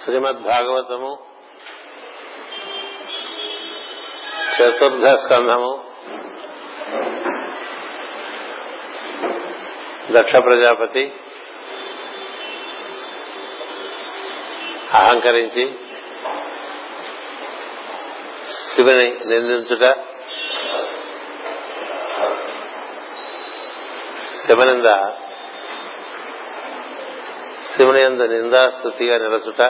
శ్రీమద్ భాగవతము చతుర్థ స్కంధము దక్ష ప్రజాపతి అహంకరించి శివుని నిందించుట శివనింద శివుని ఎందు నిందాస్తుతిగా నిలచుట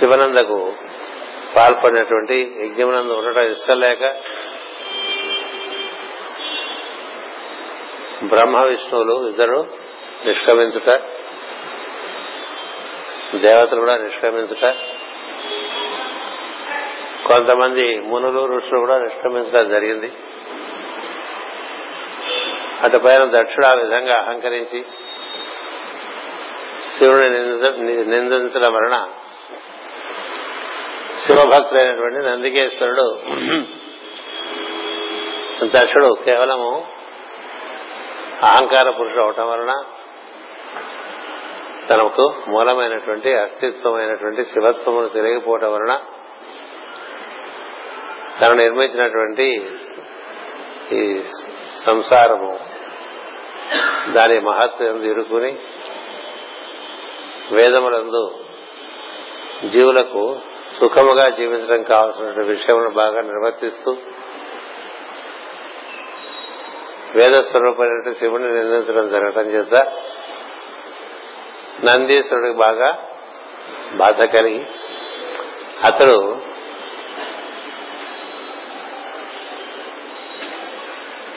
శివనందకు పాల్పడినటువంటి యజ్ఞమునందు ఉండటం ఇష్టం లేక బ్రహ్మ విష్ణువులు ఇద్దరు నిష్క్రమించుట దేవతలు కూడా నిష్క్రమించుట కొంతమంది మునులు ఋషులు కూడా నిష్క్రమించడం జరిగింది. అటు పైన దక్షుడు ఆ విధంగా అహంకరించి శివుని నిందించడం వలన శివభక్తులైనటువంటి నందికేశ్వరుడు. దక్షుడు కేవలము అహంకార పురుషుడు అవటం వలన తనకు మూలమైనటువంటి అస్తిత్వమైనటువంటి శివత్వమును తెలియకపోవటం వలన తను నిర్మించినటువంటి ఈ సంసారము దాని మహత్వం ఇరుకుని వేదములందు జీవులకు సుఖముగా జీవించడం కావాల్సిన విషయమును బాగా నిర్వర్తిస్తూ వేద స్వరూపమైన శివుని నిందించడం జరగటం చేత నందీశ్వరుడికి బాగా బాధ కలిగి అతడు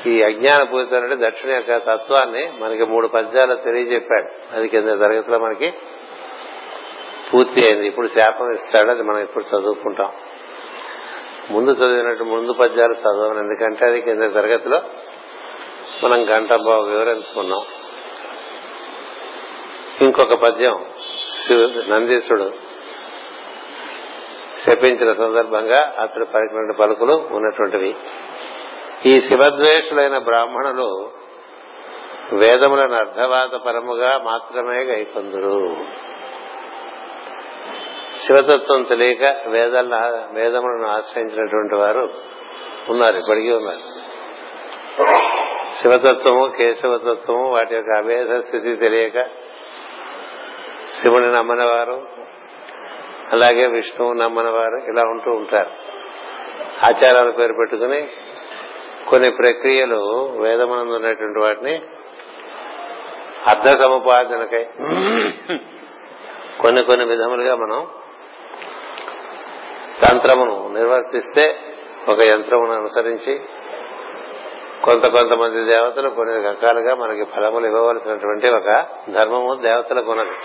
ఈ అజ్ఞాన పూరితమైన దక్షిణ యొక్క తత్వాన్ని మనకి మూడు పద్యాలు తెలియజెప్పాడు. అది కింద తరగతిలో మనకి పూర్తి అయింది. ఇప్పుడు శాపం ఇస్తాడు అది మనం ఇప్పుడు చదువుకుంటాం. ముందు చదివినట్టు ముందు పద్యాలు చదవను. ఎందుకంటే అది కింద తరగతిలో మనం గంట బాగు వివరించుకున్నాం. ఇంకొక పద్యం నందీశుడు శపించిన సందర్భంగా అతడు పలికినటువంటి పలుకులు ఉన్నటువంటివి. ఈ శివద్వేషులైన బ్రాహ్మణులు వేదములను అర్థవాద పరముగా మాత్రమే గైకొందురు. శివతత్వం తెలియక వేదాలను వేదములను ఆశ్రయించినటువంటి వారు ఉన్నారు ఇప్పటికీ ఉన్నారు. శివతత్వము కేశవతత్వము వాటి యొక్క అభేద స్థితి తెలియక శివుని నమ్మనవారు అలాగే విష్ణువు నమ్మనవారు ఇలా ఉంటూ ఉంటారు. ఆచారాల పేరు పెట్టుకుని కొన్ని ప్రక్రియలు వేదమనందు ఉన్నటువంటి వాటిని అర్థ సముపాదనకై కొన్ని కొన్ని విధములుగా మనం తంత్రమును నిర్వర్తిస్తే ఒక యంత్రమును అనుసరించి కొంత కొంతమంది దేవతలు కొన్ని రకాలుగా మనకి ఫలములు ఇవ్వవలసినటువంటి ఒక ధర్మము దేవతలకు ఉన్నది.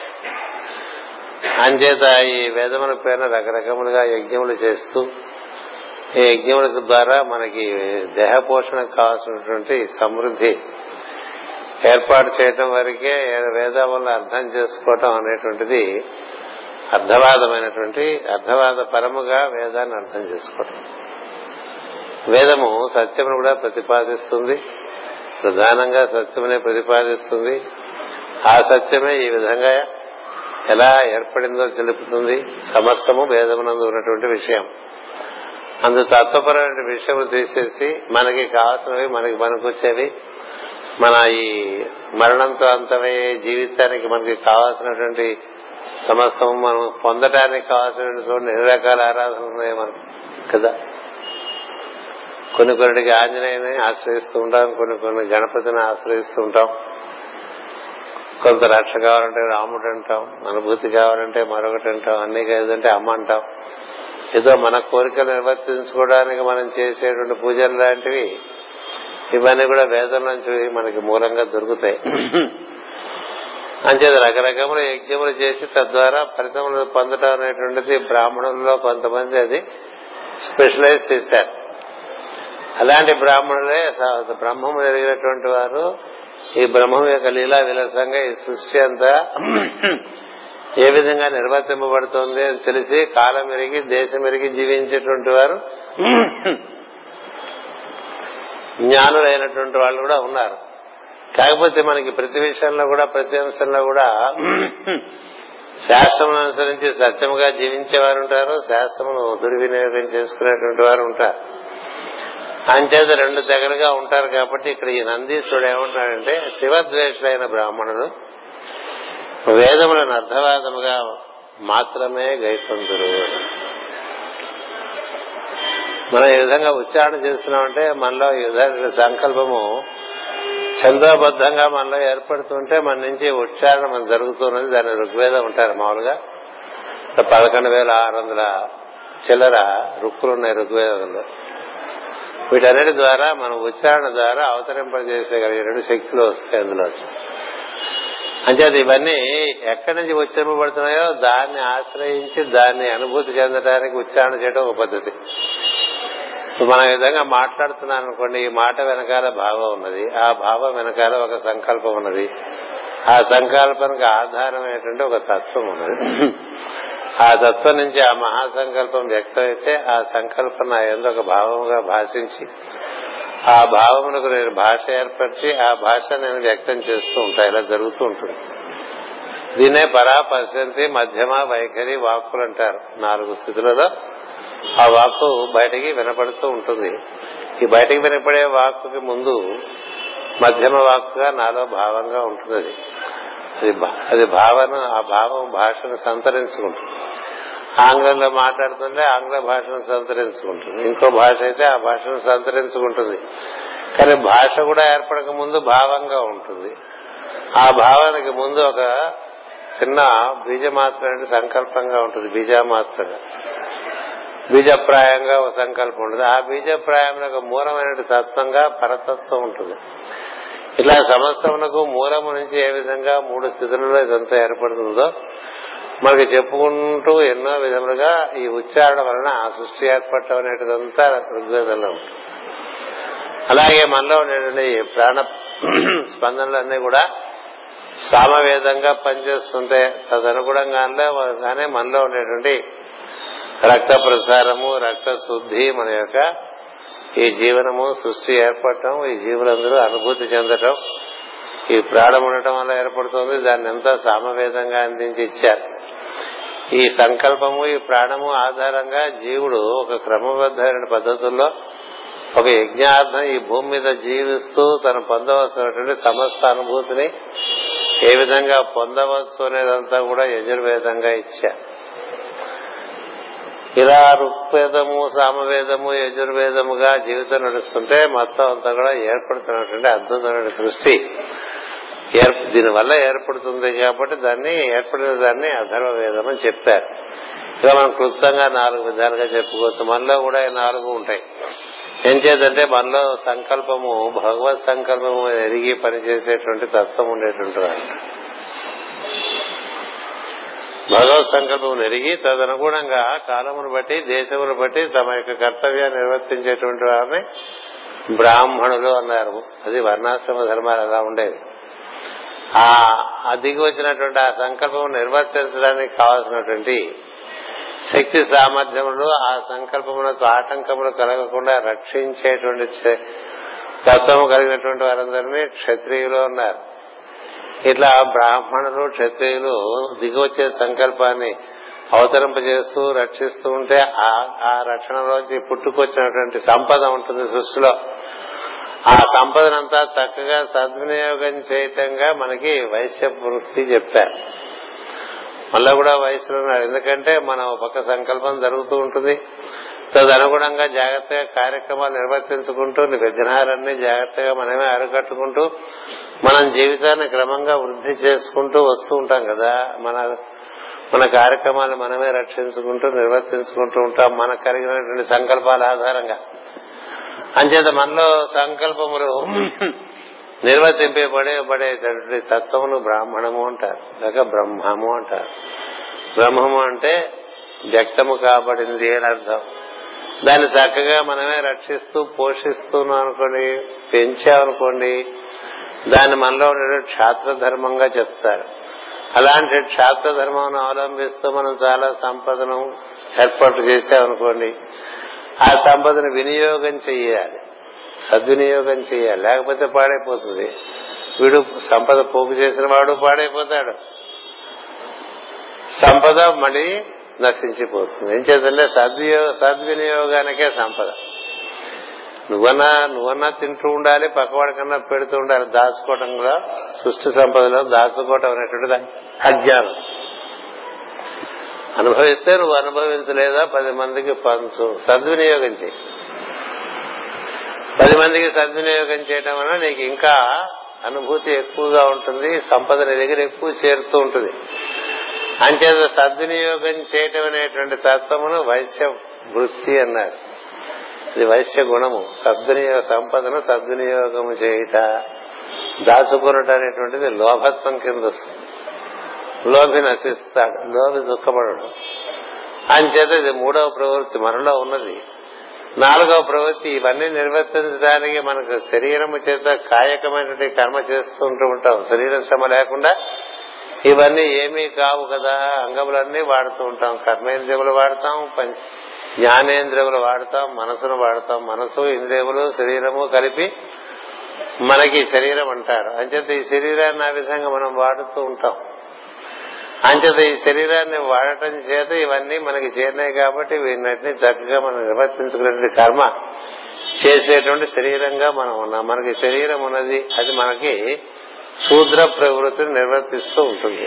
అంచేత ఈ వేదముల పేరున రకరకములుగా యజ్ఞములు చేస్తూ ఈ యజ్ఞముల ద్వారా మనకి దేహ పోషణకు కావాల్సినటువంటి సమృద్ధి ఏర్పాటు చేయటం వరకే వేదములను అర్థం చేసుకోవటం అనేటువంటిది అర్థవాదమైనటువంటి అర్థవాద పరముగా వేదాన్ని అర్థం చేసుకోవడం వేదము సత్యమును కూడా ప్రతిపాదిస్తుంది. ప్రధానంగా సత్యమునే ప్రతిపాదిస్తుంది. ఆ సత్యమే ఈ విధంగా ఎలా ఏర్పడిందో తెలుపుతుంది. సమస్తము వేదమునందు ఉన్నటువంటి విషయం. అందు తత్వపరమైన విషయం తీసేసి మనకి కావాల్సినవి మనకి మనకొచ్చేవి మన ఈ మరణంతో అంతమయ్యే జీవితానికి మనకి కావాల్సినటువంటి సమస్తం మనం పొందటానికి కావాల్సినటువంటి చూడండి ఎన్ని రకాల ఆరాధనలు ఉన్నాయి మనం కదా? కొన్ని కొన్నిటికి ఆంజనేయుని ఆశ్రయిస్తూ ఉంటాం కొన్ని కొన్ని గణపతిని ఆశ్రయిస్తూ ఉంటాం. కొంత రక్ష కావాలంటే రాముడు అంటాం అనుభూతి కావాలంటే మరొకటి అంటాం అన్ని ఏదంటే అమ్మ అంటాం. ఏదో మన కోరికలు నిర్వర్తించుకోవడానికి మనం చేసేటువంటి పూజలు లాంటివి ఇవన్నీ కూడా వేదం నుంచి మనకి మూలంగా దొరుకుతాయి. అంచేత రకరకముల యజ్ఞములు చేసి తద్వారా ఫలితములు పొందడం అనేటువంటిది బ్రాహ్మణుల్లో కొంతమంది అది స్పెషలైజ్ చేశారు. అలాంటి బ్రాహ్మణులే బ్రహ్మము ఎరిగినటువంటి వారు ఈ బ్రహ్మం యొక్క లీలా విలసంగా ఈ సృష్టి అంతా ఏ విధంగా నిర్వర్తింపబడుతుంది అని తెలిసి కాలం ఎరిగి దేశం ఎరిగి జీవించేటువంటి వారు జ్ఞానులైనటువంటి వాళ్ళు కూడా ఉన్నారు. కాకపోతే మనకి ప్రతి విషయంలో కూడా ప్రతి అంశంలో కూడా శాస్త్రమును అనుసరించి సత్యముగా జీవించేవారు ఉంటారు శాస్త్రమును దుర్వినియోగం చేసుకునేటువంటి వారు ఉంటారు. అంచేత రెండు దగ్గరగా ఉంటారు కాబట్టి ఇక్కడ ఈ నందీశ్వరుడు ఏమంటాడంటే శివద్వేషులైన బ్రాహ్మణులు వేదములను అర్థవాదముగా మాత్రమే గైపొందురు మనం ఈ విధంగా ఉచ్చారణ చేస్తున్నామంటే మనలో ఈ విధంగా సంకల్పము చందోబద్ధంగా మనలో ఏర్పడుతుంటే మన నుంచి ఉచ్చారణ మనం జరుగుతున్నది. దాని ఋగ్వేదం ఉంటారు మామూలుగా. పదకొండు వేల ఆరు వందల చిల్లర రుక్కులు ఉన్నాయి ఋగ్వేదంలో. వీటన్నిటి ద్వారా మనం ఉచ్చారణ ద్వారా అవతరింపజేసేగలిగే రెండు శక్తులు వస్తాయి అందులో అంచేత ఇవన్నీ ఎక్కడి నుంచి ఉచ్చరింపబడుతున్నాయో దాన్ని ఆశ్రయించి దాన్ని అనుభూతి చెందడానికి ఉచ్చారణ చేయడం ఒక పద్ధతి. మనం ఈ విధంగా మాట్లాడుతున్నాను అనుకోండి ఈ మాట వెనకాల భావం ఉన్నది. ఆ భావం వెనకాల ఒక సంకల్పం ఉన్నది. ఆ సంకల్పానికి ఆధారమైనటువంటి ఒక తత్వం ఉన్నది. ఆ తత్వం నుంచి ఆ మహాసంకల్పం వ్యక్తమైతే ఆ సంకల్పన ఎందు ఒక భావముగా భాషించి ఆ భావమునకు నేను భాష ఏర్పరిచి ఆ భాష నేను వ్యక్తం చేస్తూ ఉంటా. ఇలా జరుగుతూ ఉంటుంది. దీన్నే పరా పశ్యంతి మధ్యమ వైఖరి వాక్కులు అంటారు. నాలుగు స్థితులలో ఆ వాక్కు బయటికి వినపడుతూ ఉంటుంది. ఈ బయటికి వినపడే వాక్కుకి ముందు మధ్యమ వాక్కుగా నాలో భావంగా ఉంటుంది అది అది భావన ఆ భావం భాషను సంతరించుకుంటుంది. ఆంగ్లంలో మాట్లాడుతుంటే ఆంగ్ల భాషను సంతరించుకుంటుంది. ఇంకో భాష అయితే ఆ భాషను సంతరించుకుంటుంది. కానీ భాష కూడా ఏర్పడక ముందు భావంగా ఉంటుంది. ఆ భావానికి ముందు ఒక చిన్న బీజమాత్ర సంకల్పంగా ఉంటుంది. బీజమాత్రగా బీజప్రాయంగా ఒక సంకల్పం ఉంటుంది ఆ బీజప్రాయంలో మూలమైన తత్వంగా పరతత్వం ఉంటుంది. ఇలా సమస్తమునకు మూలము నుంచి ఏ విధంగా మూడు స్థితులలో ఇదంతా ఏర్పడుతుందో మనకి చెప్పుకుంటూ ఎన్నో విధములుగా ఈ ఉచ్చారణ వలన ఆ సృష్టి ఏర్పడటం అనేటిదంతా ఋగ్వేదంలో ఉంటుంది. అలాగే మనలో ఉండేటువంటి ప్రాణ స్పందనలన్నీ కూడా సామవేదంగా పనిచేస్తుంటే తదనుగుణంగానే మనలో ఉండేటువంటి రక్త ప్రసారము రక్త శుద్ధి మన యొక్క ఈ జీవనము సృష్టి ఏర్పడటం ఈ జీవులందరూ అనుభూతి చెందటం ఈ ప్రాణం ఉండటం వల్ల ఏర్పడుతుంది. దాన్ని ఎంత సామవేదంగా అందించి ఇచ్చారు. ఈ సంకల్పము ఈ ప్రాణము ఆధారంగా జీవుడు ఒక క్రమబద్ధమైన పద్ధతుల్లో ఒక యజ్ఞార్థం ఈ భూమి మీద జీవిస్తూ తను పొందవలసినటువంటి సమస్త అనుభూతిని ఏ విధంగా పొందవచ్చు అనేదంతా కూడా యజుర్వేదంగా ఇచ్చారు. ఇలా ఋగ్వేదము సామవేదము యజుర్వేదముగా జీవితం నడుస్తుంటే మొత్తం అంతా కూడా ఏర్పడుతున్నటువంటి అద్భుతమైన సృష్టి. దీనివల్ల ఏర్పడుతుంది కాబట్టి దాన్ని ఏర్పడిన దాన్ని అధర్వ వేదం అని చెప్పారు. ఇలా మనం క్లుప్తంగా నాలుగు విధాలుగా చెప్పుకోవచ్చు. మనలో కూడా ఈ నాలుగు ఉంటాయి. ఏం చేద్దంటే మనలో సంకల్పము భగవత్ సంకల్పము ఎరిగి పనిచేసేటువంటి తత్వం ఉండేటువంటి భగవత్ సంకల్పం ఎరిగి తదనుగుణంగా కాలమును బట్టి దేశమును బట్టి తమ యొక్క కర్తవ్యాన్ని నిర్వర్తించేటువంటి వారిని బ్రాహ్మణులు అన్నారు. అది వర్ణాశ్రమ ధర్మాలు అలా ఉండేవి. ఆ దిగి వచ్చినటువంటి ఆ సంకల్పం నిర్వర్తించడానికి కావాల్సినటువంటి శక్తి సామర్థ్యములు ఆ సంకల్పములకు ఆటంకములు కలగకుండా రక్షించేటువంటి తత్వము కలిగినటువంటి వారందరినీ క్షత్రియులు అన్నారు. ఇట్లా బ్రాహ్మణులు క్షత్రియులు దిగొచ్చే సంకల్పాన్ని అవతరింపజేస్తూ రక్షిస్తూ ఉంటే ఆ రక్షణలోంచి పుట్టుకొచ్చినటువంటి సంపద ఉంటుంది సృష్టిలో. ఆ సంపదనంతా చక్కగా సద్వినియోగం చేయటంగా మనకి వైశ్య వృత్తి చెప్పారు మళ్ళా కూడా వయసులో ఉన్నారు. ఎందుకంటే మన పక్క సంకల్పం జరుగుతూ ఉంటుంది. తదనుగుణంగా జాగ్రత్తగా కార్యక్రమాలు నిర్వర్తించుకుంటూ విఘ్నాలన్నీ జాగ్రత్తగా మనమే అరికట్టుకుంటూ మనం జీవితాన్ని క్రమంగా వృద్ధి చేసుకుంటూ వస్తూ ఉంటాం కదా. మన మన కార్యక్రమాలు మనమే రక్షించుకుంటూ నిర్వర్తించుకుంటూ ఉంటాం. మనకు కలిగినటువంటి సంకల్పాల ఆధారంగా. అంచేత మనలో సంకల్పములు నిర్వర్తింపబడే తత్వములు తత్వమును బ్రాహ్మణము అంటారు. లేక బ్రహ్మము అంటారు. బ్రహ్మము అంటే వ్యక్తము కాబడింది అని అర్థం. దాన్ని చక్కగా మనమే రక్షిస్తూ పోషిస్తున్నాం అనుకోండి పెంచామనుకోండి దాన్ని మనలో ఉండే క్షాత్ర ధర్మంగా చెప్తారు. అలాంటి క్షాత్ర ధర్మం అవలంబిస్తూ మనం చాలా సంపదను ఏర్పాటు చేసామనుకోండి ఆ సంపదను వినియోగం చెయ్యాలి. సద్వినియోగం చేయాలి లేకపోతే పాడైపోతుంది. వీడు సంపద పోగు చేసిన వాడు పాడైపోతాడు. సంపద మళ్ళీ నశించిపోతుంది. ఏం చేద్దంటే సద్వియో సద్వినియోగానికే సంపద. నువ్వన్నా నువ్వన్నా తింటూ ఉండాలి పక్కవాడికన్నా పెడుతూ ఉండాలి. దాచుకోవటం కూడా సృష్టి సంపదలో దాచుకోవటం అనేటువంటిది అజ్ఞానం. అనుభవిస్తే నువ్వు అనుభవించలేదా? పది మందికి పంచు. సద్వినియోగం చేయి. పది మందికి సద్వినియోగం చేయడం వలన నీకు ఇంకా అనుభూతి ఎక్కువగా ఉంటుంది సంపద నీ దగ్గర ఎక్కువ చేరుతూ ఉంటుంది. అంచేత సద్వినియోగం చేయటం అనేటువంటి తత్వమును వైశ్య వృత్తి అన్నారు. ఇది వైశ్య గుణము. సద్వినియోగ సంపదను సద్వినియోగము చేయుట. దాచుకున్నట అనేటువంటిది లోభత్వం కింద వస్తుంది. లోభి నశిస్తాడు. లోభి దుఃఖపడడు. అంచేత ఇది మూడవ ప్రవృత్తి. మనలో ఉన్నది. నాలుగవ ప్రవృత్తి. ఇవన్నీ నిర్వర్తించడానికి మనకు శరీరము చేత కాయకమైనటువంటి కర్మ చేస్తూ ఉంటూ ఉంటాం. శరీర శ్రమ లేకుండా ఇవన్నీ ఏమీ కావు కదా. అంగములన్నీ వాడుతూ ఉంటాం. కర్మేంద్రియములు వాడతాం జ్ఞానేంద్రియములు వాడతాం మనసును వాడతాం. మనసు ఇంద్రియములు శరీరము కలిపి మనకి శరీరం అంటారు. అంచేత ఈ శరీరాన్ని ఆ విధంగా మనం వాడుతూ ఉంటాం. అంచేత ఈ శరీరాన్ని వాడటం చేత ఇవన్నీ మనకి చేరినాయి కాబట్టి వీటిని చక్కగా మనం నిర్వర్తించుకునే కర్మ చేసేటువంటి శరీరంగా మనం ఉన్నాం. మనకి శరీరం ఉన్నది. అది మనకి శూద్ర ప్రవృత్తిని నిర్వర్తిస్తూ ఉంటుంది.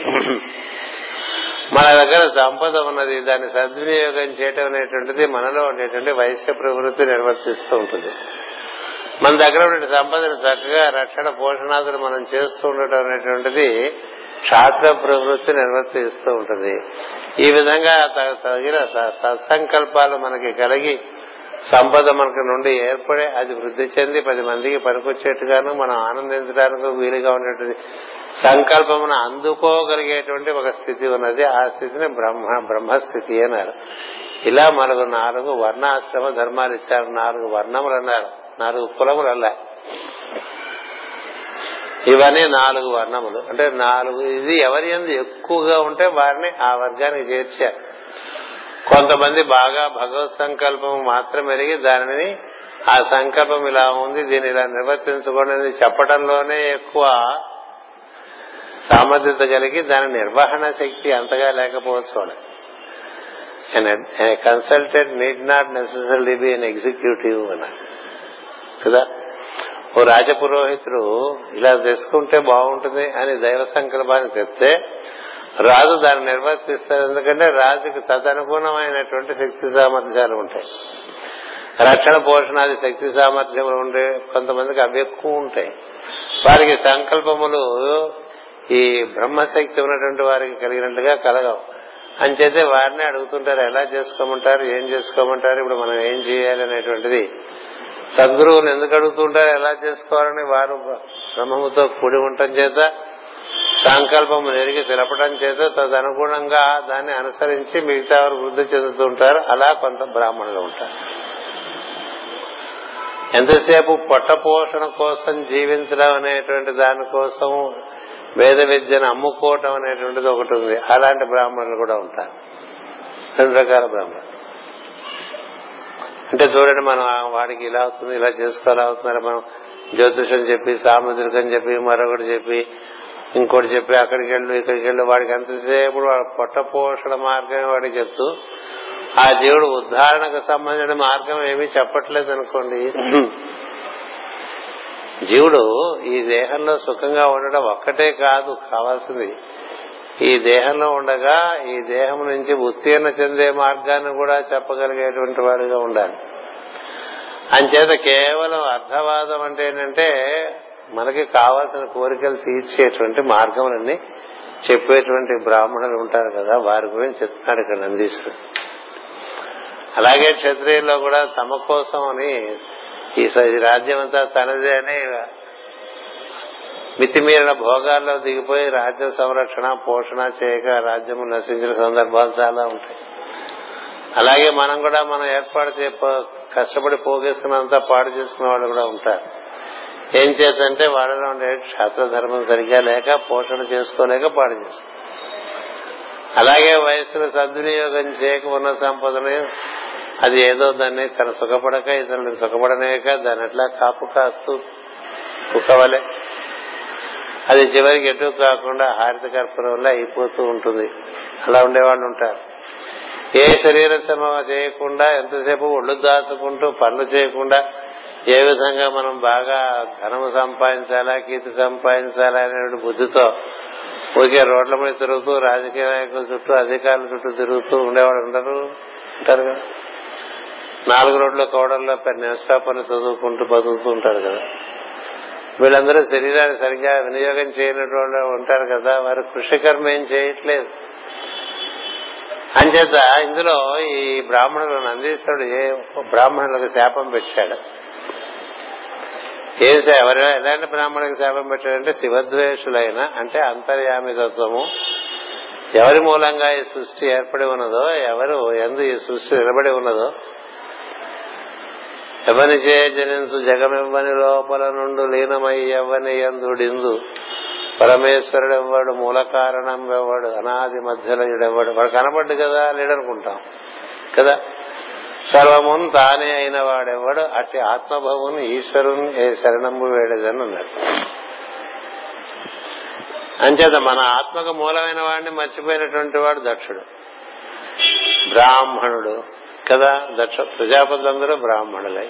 మన దగ్గర సంపద ఉన్నది దాన్ని సద్వినియోగం చేయటం అనేటువంటిది మనలో ఉండేటువంటి వైశ్య ప్రవృత్తి నిర్వర్తిస్తూ ఉంటుంది. మన దగ్గర ఉన్న సంపదను చక్కగా రక్షణ పోషణాదులు మనం చేస్తూ ఉండటం అనేటువంటిది క్షాత్ర ప్రవృత్తి నిర్వర్తిస్తూ ఉంటుంది. ఈ విధంగా తగిన సత్సంకల్పాలు మనకి కలిగి సంపద మనకు నుండి ఏర్పడే అది వృద్ధి చెంది పది మందికి పనికొచ్చేట్టుగాను మనం ఆనందించడానికి వీలుగా ఉండేటువంటి సంకల్పమును అందుకోగలిగేటువంటి ఒక స్థితి ఉన్నది. ఆ స్థితిని బ్రహ్మ బ్రహ్మస్థితి అన్నారు. ఇలా మనకు నాలుగు వర్ణాశ్రమ ధర్మాలు ఇచ్చారు నాలుగు వర్ణములు అన్నారు. నాలుగు కులములు అలా ఇవన్నీ నాలుగు వర్ణములు. అంటే నాలుగు ఇది ఎవరి ఎందు ఎక్కువగా ఉంటే వారిని ఆ వర్గానికి చేర్చారు. కొంతమంది బాగా భగవత్ సంకల్పం మాత్రం ఎరిగి దానిని ఆ సంకల్పం ఇలా ఉంది దీన్ని ఇలా నిర్వర్తించుకోండి చెప్పడంలోనే ఎక్కువ సామర్థ్యత కలిగి దాని నిర్వహణ శక్తి అంతగా లేకపోవచ్చు consultant need not necessary be an executive అన్నారు కదా? ఓ రాజపురోహితుడు ఇలా చేసుకుంటే బాగుంటుంది అని దైవ సంకల్పాన్ని చెప్తే రాజు దాన్ని నిర్వర్తిస్తారు. ఎందుకంటే రాజుకి తదనుగుణమైనటువంటి శక్తి సామర్థ్యాలు ఉంటాయి. రక్షణ పోషణాది శక్తి సామర్థ్యములు ఉండే కొంతమందికి అవి ఎక్కువ ఉంటాయి. వారికి సంకల్పములు ఈ బ్రహ్మశక్తి ఉన్నటువంటి వారికి కలిగినట్టుగా కలగవు. అంచేతే వారిని అడుగుతుంటారు ఎలా చేసుకోమంటారు ఏం చేసుకోమంటారు ఇప్పుడు మనం ఏం చేయాలి అనేటువంటిది. సద్గురువుని ఎందుకు అడుగుతుంటారు ఎలా చేసుకోవాలని వారు బ్రహ్మముతో కూడి ఉండటం చేత సంకల్పం ఎరిగి తెలపడం చేత తదనుగుణంగా దాన్ని అనుసరించి మిగతా వారు వృద్ధి చెందుతుంటారు అలా కొంత బ్రాహ్మణులు ఉంటారు. ఎంతసేపు పొట్ట పోషణ కోసం జీవించడం అనేటువంటి దానికోసం వేద విద్యను అమ్ముకోవటం అనేటువంటిది ఒకటి ఉంది. అలాంటి బ్రాహ్మణులు కూడా ఉంటారు. రెండు రకాల బ్రాహ్మణులు. అంటే చూడండి మనం వాడికి ఇలా అవుతుంది ఇలా చేసుకోవాలి అవుతున్నారు మనం జ్యోతిషం చెప్పి సాముద్రికం చెప్పి మరొకటి చెప్పి ఇంకోటి చెప్పి అక్కడికి వెళ్ళు ఇక్కడికి వెళ్ళు వాడికి ఎంతసేపు పొట్ట పోషణ మార్గమే వాడికి చెప్తూ ఆ దేవుడు ఉద్ధారణకు సంబంధించిన మార్గం ఏమీ చెప్పట్లేదు అనుకోండి జీవుడు ఈ దేహంలో సుఖంగా ఉండడం ఒక్కటే కాదు కావాల్సింది. ఈ దేహంలో ఉండగా ఈ దేహం నుంచి ఉత్తీర్ణ చెందే మార్గాన్ని కూడా చెప్పగలిగేటువంటి వాడిగా ఉండాలి. అంచేత కేవలం అర్థవాదం అంటే ఏంటంటే మనకి కావాల్సిన కోరికలు తీర్చేటువంటి మార్గములన్నీ చెప్పేటువంటి బ్రాహ్మణులు ఉంటారు కదా వారి గురించి చెప్తున్నాడు ఇక్కడ నందీశ్వరుడు. అలాగే క్షత్రియుల్లో కూడా తమ కోసం అని ఈ రాజ్యం అంతా తనదే అని మితిమీరిన భోగాల్లో దిగిపోయి రాజ్య సంరక్షణ పోషణ చేయక రాజ్యము నశించిన సందర్భాలు చాలా ఉంటాయి. అలాగే మనం కూడా మనం ఏర్పాటు చే కష్టపడి పోగేసుకున్నంత పాడు చేసుకున్న వాళ్ళు కూడా ఉంటారు. ఏం చేతంటే వాళ్ళలో ఉండే క్షాత్ర ధర్మం సరిగ్గా లేక పోషణ చేసుకోలేక పాడు చేసుకో అలాగే వయసును సద్వినియోగం చేయక ఉన్న సంపదని అది ఏదో దాన్ని తన సుఖపడక ఇతరులకు సుఖపడనేక దాని అట్లా కాపు కాస్తూ కుక్కవలే. అది చివరికి ఎటు కాకుండా హారిత కర్పూరం వల్ల అయిపోతూ ఉంటుంది. అలా ఉండేవాళ్ళు ఉంటారు. ఏ శరీర శ్రమ చేయకుండా ఎంతసేపు ఒళ్ళు దాచుకుంటూ పనులు చేయకుండా ఏ విధంగా మనం బాగా ధనము సంపాదించాలా కీర్తి సంపాదించాలా అనే బుద్ధితో ఊరికే రోడ్ల మీద తిరుగుతూ రాజకీయ నాయకుల చుట్టూ అధికారుల చుట్టూ తిరుగుతూ ఉండేవాడు ఉండరు ఉంటారు కదా? నాలుగు రోడ్ల కోడల్లో న్యూస్ చదువుకుంటూ బతుకుతూ ఉంటారు కదా? వీళ్ళందరూ శరీరాన్ని సరిగ్గా వినియోగం చేయనటువంటి ఉంటారు కదా వారు కృషికర్మ ఏం చేయట్లేదు. అంచేత ఇందులో ఈ బ్రాహ్మణులు నందీశ్వరుడు ఏ బ్రాహ్మణులకు శాపం పెట్టాడు? ఏ ఎవరైనా ఎలాంటి బ్రాహ్మణులకు శాపం పెట్టాడంటే శివద్వేషులైన అంటే అంతర్యామి తత్వము ఎవరి మూలంగా ఈ సృష్టి ఏర్పడి ఉన్నదో ఎవరు ఎందు ఈ సృష్టి నిలబడి ఉన్నదో ఎవని చే జనించు జగమెవ్వని లోపల నుండి లీనమై ఎవ్వని ఎందుడిందు పరమేశ్వరుడు ఎవ్వడు మూల కారణం ఎవ్వడు అనాది మధ్యలో ఎవ్వడు వాడు కనపడ్డు కదా లేడనుకుంటాం కదా? సర్వమున్ తానే అయిన వాడెవడు అట్టి ఆత్మభవుని ఈశ్వరుని ఏ శరణంబు వేడదని అన్నాడు అంచేత మన ఆత్మకు మూలమైన వాడిని మర్చిపోయినటువంటి వాడు దక్షుడు. బ్రాహ్మణుడు కదా దక్ష ప్రజాపతులందరూ బ్రాహ్మణులై.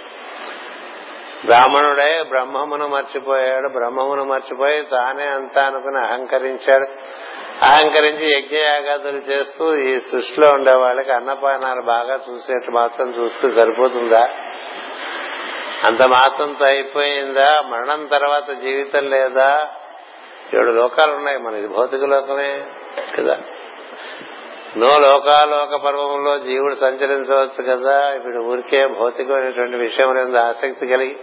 బ్రాహ్మణుడే బ్రహ్మమును మర్చిపోయాడు బ్రహ్మమును మర్చిపోయి తానే అంతా అనుకుని అహంకరించాడు. అహంకరించి యజ్ఞయాగాదులు చేస్తూ ఈ సృష్టిలో ఉండే వాళ్ళకి అన్నపానాలు బాగా చూసేట్టు మాత్రం చూస్తే సరిపోతుందా? అంత మాత్రంతో అయిపోయిందా? మరణం తర్వాత జీవితం లేదా? ఏడు లోకాలు ఉన్నాయి మనది భౌతిక లోకమే కదా. నో లోకాలోక పర్వంలో జీవుడు సంచరించవచ్చు కదా. ఇప్పుడు ఊరికే భౌతికమైనటువంటి విషయం ఆసక్తి కలిగి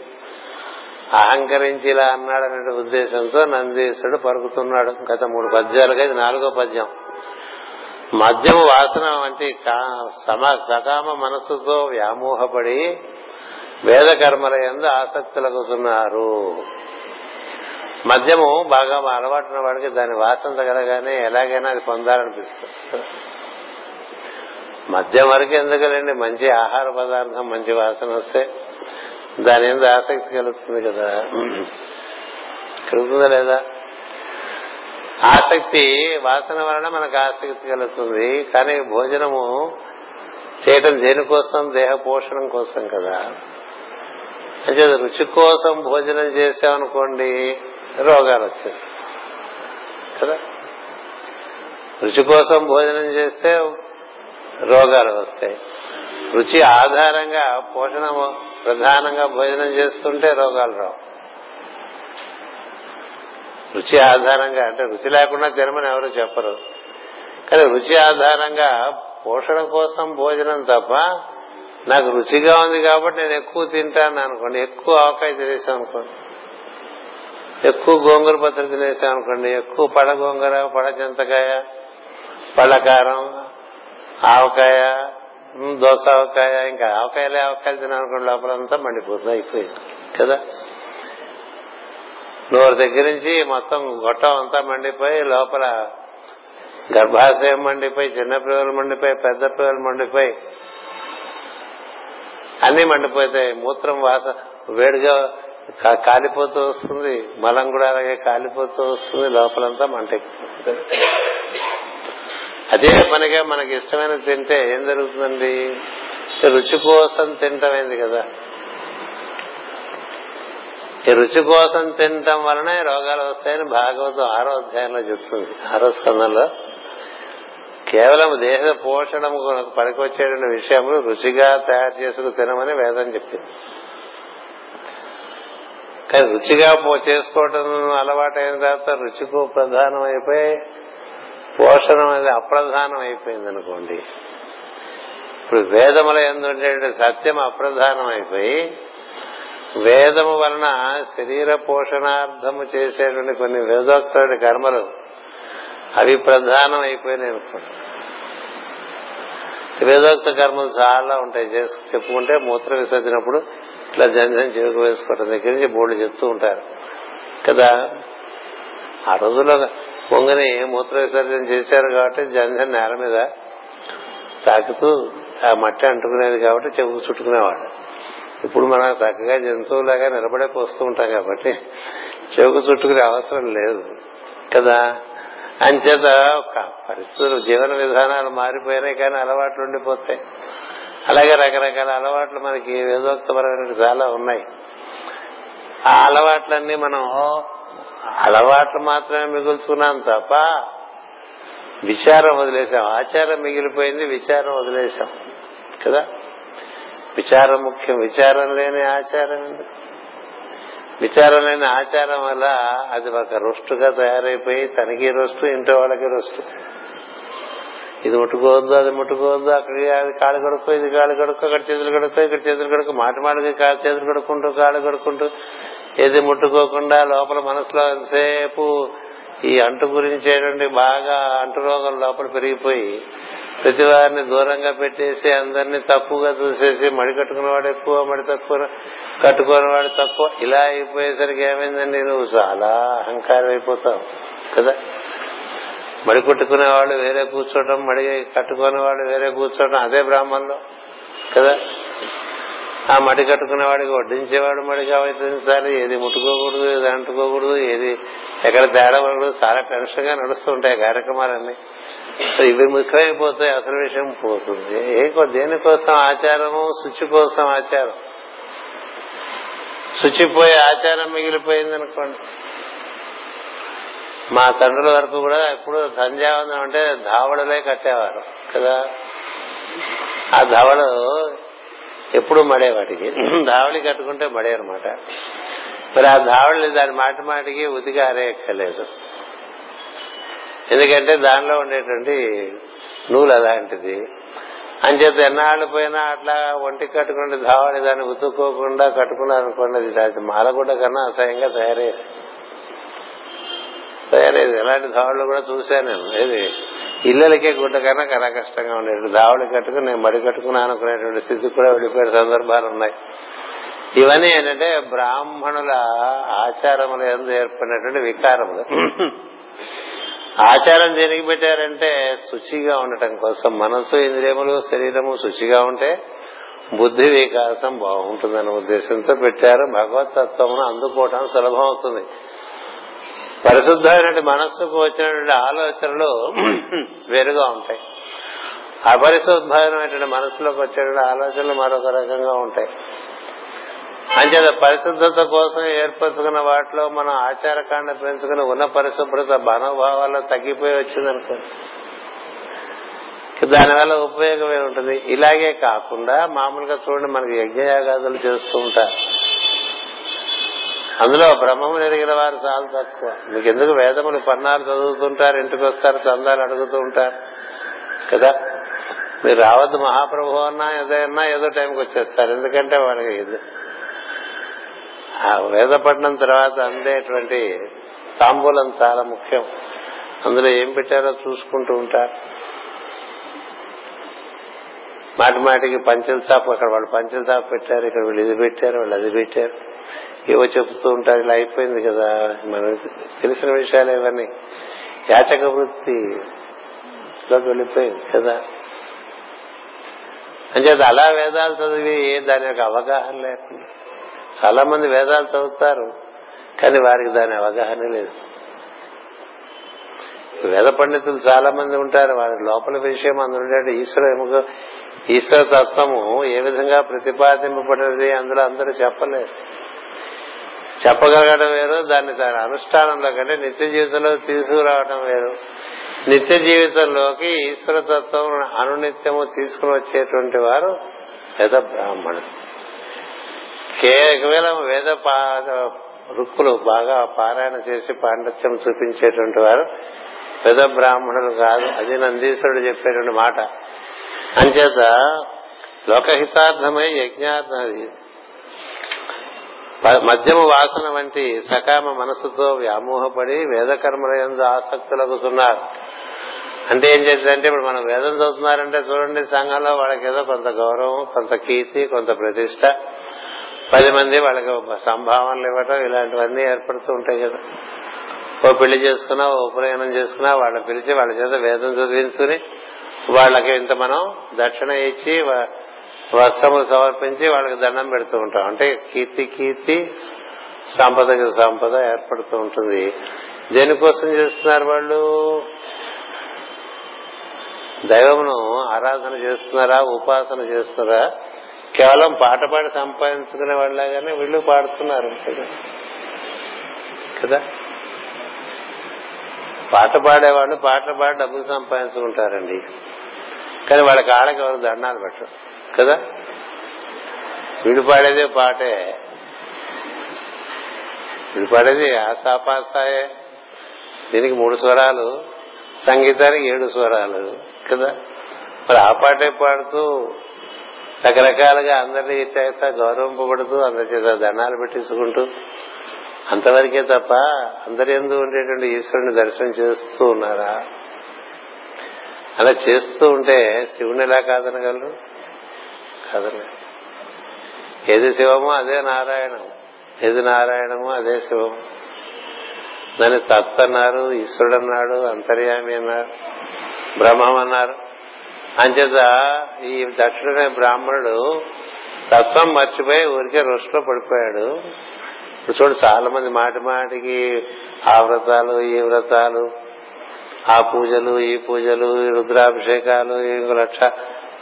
అహంకరించి ఇలా అన్నాడనే ఉద్దేశంతో నందీశ్వరుడు పరుగుతున్నాడు గత మూడు పద్యాలుగా ఇది నాలుగో పద్యం. మద్యము వాసన వంటి సకామ మనసుతో వ్యామోహపడి వేద కర్మల ఎందు ఆసక్తులగుతున్నారు మద్యము బాగా అలవాటున్న వాడికి దాని వాసన తగలగానే ఎలాగైనా అది పొందాలనిపిస్తుంది. మద్యం వరకు ఎందుకండి మంచి ఆహార పదార్థం మంచి వాసన వస్తే దాని మీద ఆసక్తి కలుగుతుంది కదా. కలుగుతుందా లేదా? ఆసక్తి వాసన వలన మనకు ఆసక్తి కలుగుతుంది. కానీ భోజనము చేయటం దేనికోసం దేహ పోషణం కోసం కదా. అంటే రుచి కోసం భోజనం చేసామనుకోండి రోగాలు వచ్చేస్తాయి. కదా? రుచి కోసం భోజనం చేస్తే రోగాలు వస్తాయి. రుచి ఆధారంగా పోషణ ప్రధానంగా భోజనం చేస్తుంటే రోగాలు రావు. రుచి ఆధారంగా అంటే రుచి లేకుండా తినమని ఎవరు చెప్పరు. కానీ రుచి ఆధారంగా పోషణ కోసం భోజనం తప్ప నాకు రుచిగా ఉంది కాబట్టి నేను ఎక్కువ తింటాను అనుకోండి. ఎక్కువ ఆవకాయ తినేసాం అనుకోండి. ఎక్కువ గోంగూర పచ్చడి తినేసాం అనుకోండి. ఎక్కువ పడ గోంగూర పడ చింతకాయ పళ్ళకారం ఆవకాయ దోస ఆవకాయ ఇంకా ఆవకాయలే ఆవకాయలు తినాలనుకోండి లోపలంతా మండిపోతుంది అయిపోయింది కదా? నోరు దగ్గర నుంచి మొత్తం గొట్టం అంతా మండిపోయి లోపల గర్భాశయం మండిపోయి చిన్న పిల్లలు మండిపోయి పెద్ద పిల్లలు మండిపోయి అన్ని మండిపోతాయి. మూత్రం వాస వేడిగా కాలిపోతూ వస్తుంది మలం కూడా అలాగే కాలిపోతూ వస్తుంది లోపలంతా మంట అదే పనిగా మనకి ఇష్టమైన తింటే ఏం జరుగుతుందండి? రుచి కోసం తింటమైంది కదా? ఈ రుచి కోసం తినటం వలన రోగాలు వస్తాయని భాగవతం ఆరో అధ్యాయంలో చెప్తుంది. ఆరో స్కందంలో కేవలం దేహ పోషణము పనికొచ్చేటువంటి విషయములు రుచిగా తయారు చేసుకు తినమని వేదం చెప్పింది. కానీ రుచిగా చేసుకోవటం అలవాటైన తర్వాత రుచికు ప్రధానం అయిపోయి పోషణం అనేది అప్రధానం అయిపోయింది అనుకోండి ఇప్పుడు వేదముల ఎందుకంటే సత్యం అప్రధానం అయిపోయి వేదము వలన శరీర పోషణార్థము చేసేటువంటి కొన్ని వేదోక్త కర్మలు అవి ప్రధానం అయిపోయినాయి అనుకోండి. వేదోక్త కర్మలు చాలా ఉంటాయి. చేసు చెప్పుకుంటే మూత్ర విసర్జనప్పుడు ఇట్లా జంజం చెరుకు వేసుకోవటం దగ్గర నుంచి బోర్డు చెప్తూ ఉంటారు. కదా? ఆ రోజుల్లో పొంగని మూత్ర విసర్జన చేశారు కాబట్టి జంజం నేల మీద తాకుతూ ఆ మట్టి అంటుకునేది కాబట్టి చెవు చుట్టుకునేవాడు ఇప్పుడు మనం చక్కగా జంతువులాగా నిలబడే పోస్తూ ఉంటాం కాబట్టి చెవుకు చుట్టుకునే అవసరం లేదు. కదా? అంచేత ఒక పరిస్థితులు జీవన విధానాలు మారిపోయినాయి కానీ అలవాట్లు ఉండిపోతాయి. అలాగే రకరకాల అలవాట్లు మనకి వేదోక్తపరమైన చాలా ఉన్నాయి. ఆ అలవాట్లన్నీ మనం అలవాట్లు మాత్రమే మిగుల్చుకున్నాం తప్ప విచారం వదిలేసాం. ఆచారం మిగిలిపోయింది విచారం వదిలేసాం. కదా? విచారం ముఖ్యం. విచారం లేని ఆచారం విచారం లేని ఆచారం వల్ల అది ఒక రుష్టుగా తయారైపోయి తనకి రొస్టు ఇంట్లో వాళ్ళకి రొస్టు. ఇది ముట్టుకోవద్దు అది ముట్టుకోవద్దు అక్కడికి అది కాళ్ళు కడుక్కో ఇది కాళ్ళు కడుక్కో అక్కడ చేతులు కడుక్కో ఇక్కడ చేతులు కడుక్కో మాట మాటకి కాళ్ళు చేతులు కడుక్కుంటూ కాళ్ళు కడుక్కుంటూ ఏది ముట్టుకోకుండా లోపల మనసులో ఎంతసేపు ఈ అంటు గురించేటువంటి బాగా అంటు రోగం లోపల పెరిగిపోయి ప్రతి వారిని దూరంగా పెట్టేసి అందరినీ తక్కువగా చూసేసి మడి కట్టుకున్నవాడు ఎక్కువ మడి తక్కువ కట్టుకున్నవాడు తక్కువ. ఇలా అయిపోయేసరికి ఏమైందండి? నువ్వు చాలా అహంకారం అయిపోతావు కదా? మడి కొట్టుకునే వాళ్ళు వేరే కూర్చోవడం మడి కట్టుకునే వాళ్ళు వేరే కూర్చోవడం అదే బ్రాహ్మణంలో కదా? ఆ మడి కట్టుకునే వాడికి వడ్డించేవాడు మడిగా వడ్డించాలి ఏది ముట్టుకోకూడదు ఏది అంటుకోకూడదు ఏది ఎక్కడ తేడా చాలా టెన్షన్గా నడుస్తుంటాయి కార్యక్రమాలన్నీ. ఇవి ముఖ్యమైపోతాయి అసలు విషయం పోతుంది. ఏ దేనికోసం ఆచారము? శుచి కోసం ఆచారం. శుచిపోయే ఆచారం మిగిలిపోయింది అనుకోండి మా తండ్రుల వరకు కూడా ఎప్పుడు సంధ్యావందనం అంటే ధావడలే కట్టేవారు కదా. ఆ ధావడు ఎప్పుడు మడే వాటికి దావళి కట్టుకుంటే మడే అనమాట మరి ఆ ధావళి దాని మాటి మాటికి ఉతికి ఆరేయక్కర్లేదు. ఎందుకంటే దానిలో ఉండేటువంటి నూలు అలాంటిది. అంచేత ఎన్నాళ్ళు పోయినా అట్లా ఒంటికి కట్టుకుంటే ధావళి దాన్ని ఉతుక్కోకుండా కట్టుకున్నారనుకోండి అది మాలగుడ్డ కన్నా అసహ్యంగా తయారయ్యేది. తయారయ్యేది. ఎలాంటి ధావళ్ళు కూడా చూశాను నేను. ఏది? ఇళ్ళలకే గుడ్డ కన్నా కన్నా కష్టంగా ఉండేది. ధావళి కట్టుకుని నేను మడి కట్టుకున్నాను అనుకునేటువంటి స్థితికి కూడా వెళ్ళిపోయే సందర్భాలు ఉన్నాయి. ఇవన్నీ ఏంటంటే బ్రాహ్మణుల ఆచారముల ఎందు ఏర్పడినటువంటి వికారములు. ఆచారం దేనికి పెట్టారంటే శుచిగా ఉండటం కోసం. మనసు ఇంద్రియములు శరీరము శుచిగా ఉంటే బుద్ధి వికాసం బాగుంటుందనే ఉద్దేశంతో పెట్టారు. భగవతత్వమును అందుకోవటం సులభం అవుతుంది. పరిశుద్ధమైనటువంటి మనస్సుకు వచ్చినటువంటి ఆలోచనలు వేరుగా ఉంటాయి. అపరిశుద్ధమైనటువంటి మనసులోకి వచ్చేటువంటి ఆలోచనలు మరొక రకంగా ఉంటాయి. అంచేత పరిశుద్ధత కోసం ఏర్పరచుకున్న వాటిలో మనం ఆచారకాండ పెంచుకుని ఉన్న పరిశుభ్రత మనోభావాల్లో తగ్గిపోయి వచ్చిందనుకో దానివల్ల ఉపయోగమే ఉంటుంది ఇలాగే కాకుండా మామూలుగా చూడండి మనకి యజ్ఞయాగాదులు చేస్తూ ఉంటారు. అందులో బ్రహ్మము ఎరిగిన వారు చాలా తక్కువ. మీకు ఎందుకు వేదములు పన్నాలు చదువుతుంటారు ఇంటికి వస్తారు చందాలు అడుగుతూ ఉంటారు? కదా? మీరు రావద్దు మహాప్రభు అన్నా ఏదైనా ఏదో టైంకి వచ్చేస్తారు. ఎందుకంటే వాళ్ళకి ఆ వేద పఠనం తర్వాత అందేటువంటి తాంబూలం చాలా ముఖ్యం. అందులో ఏం పెట్టారో చూసుకుంటూ ఉంటారు. మాటి మాటికి పంచల్ షాప్ అక్కడ వాళ్ళు పంచల్ షాప్ పెట్టారు ఇక్కడ వీళ్ళు ఇది పెట్టారు వాళ్ళు అది పెట్టారు. ఏవో చెప్తూ ఉంటారు ఇలా అయిపోయింది కదా. మనకి తెలిసిన విషయాలు ఇవన్నీ. యాచక వృత్తిలోకి వెళ్ళిపోయింది కదా. అంచేత అలా వేదాలు చదివి దాని యొక్క అవగాహన లేకుండా చాలా మంది వేదాలు చదువుతారు కానీ వారికి దాని అవగాహన లేదు. వేద పండితులు చాలా మంది ఉంటారు వారి లోపల విషయం అందులో ఈశ్వర ఈశ్వర తత్వము ఏ విధంగా ప్రతిపాదింపబడినది అందులో అందరూ చెప్పలేదు. చెప్పగలగడం వేరు దాన్ని దాని అనుష్ఠానంలో కంటే నిత్య జీవితంలో తీసుకురావడం వేరు. నిత్య జీవితంలోకి ఈశ్వరతత్వం అనునిత్యము తీసుకుని వచ్చేటువంటి వారు వేద బ్రాహ్మణులు. కేవలం వేద రుక్కులు బాగా పారాయణ చేసి పాండిత్యం చూపించేటువంటి వారు వేద బ్రాహ్మణులు కాదు. అది నందీశ్వరుడు చెప్పేటువంటి మాట. అంచేత లోకహితార్థమై యజ్ఞార్థం మధ్యమ వాసన వంటి సకామ మనసుతో వ్యామోహపడి వేదకర్మలందు ఆసక్తులగుతున్నారు అంటే ఏం చేద్దంటే ఇప్పుడు మనం వేదం చదువుతున్నారంటే చూడండి సంఘంలో వాళ్ళకి ఏదో కొంత గౌరవం కొంత కీర్తి కొంత ప్రతిష్ట. పది మంది వాళ్ళకి సంభావనలు ఇవ్వటం ఇలాంటివన్నీ ఏర్పడుతూ ఉంటాయి కదా. ఓ పెళ్ళి చేసుకున్నా ఓ ఉపనయనం చేసుకున్నా వాళ్ళని పిలిచి వాళ్ళ చేత వేదం చదివించుకుని వాళ్ళకి ఇంత మనం దక్షిణ ఇచ్చి వస్త్రములు సమర్పించి వాళ్ళకి దండం పెడుతూ ఉంటాం. అంటే కీర్తి కీర్తి సంపదకి సంపద ఏర్పడుతూ ఉంటుంది. దేనికోసం చేస్తున్నారు వాళ్ళు? దైవమును ఆరాధన చేస్తున్నారా ఉపాసన చేస్తున్నారా? కేవలం పాట పాడి సంపాదించుకునే వాళ్ళగానే వీళ్ళు పాడుతున్నారు కదా? పాట పాడేవాళ్ళు పాటలు పాడి డబ్బులు సంపాదించుకుంటారండి. కానీ వాళ్ళకి కాళ్ళకి ఎవరు దండాలు పెట్టరు. కదా? వీడు పాడేదే పాటే. వీడు పాడేది ఆశాపాసాయే దీనికి మూడు స్వరాలు సంగీతానికి ఏడు స్వరాలు కదా? మరి ఆ పాటే పాడుతూ రకరకాలుగా అందరి చేత గౌరవింపబడుతూ అందరి చేత దండాలు పెట్టించుకుంటూ అంతవరకే తప్ప అందరి ఎందు ఉండేటువంటి ఈశ్వరుని దర్శనం చేస్తూ ఉన్నారా? అలా చేస్తూ ఉంటే శివుని ఎలా కాదనగలరు? కాదన ఏది శివమో అదే నారాయణం. ఏది నారాయణమో అదే శివం. దాన్ని తత్వ అన్నారు ఈశ్వరుడు అన్నాడు అంతర్యామి అన్నారు బ్రహ్మం అన్నారు అంచేత ఈ దక్షిణ బ్రాహ్మణుడు తత్వం మర్చిపోయి ఊరికే రుషిలో పడిపోయాడు. ఇప్పుడు చూడు చాలా మంది మాటి మాటికి ఆ వ్రతాలు ఈ వ్రతాలు ఆ పూజలు ఈ పూజలు ఈ రుద్రాభిషేకాలు ఇంకో లక్ష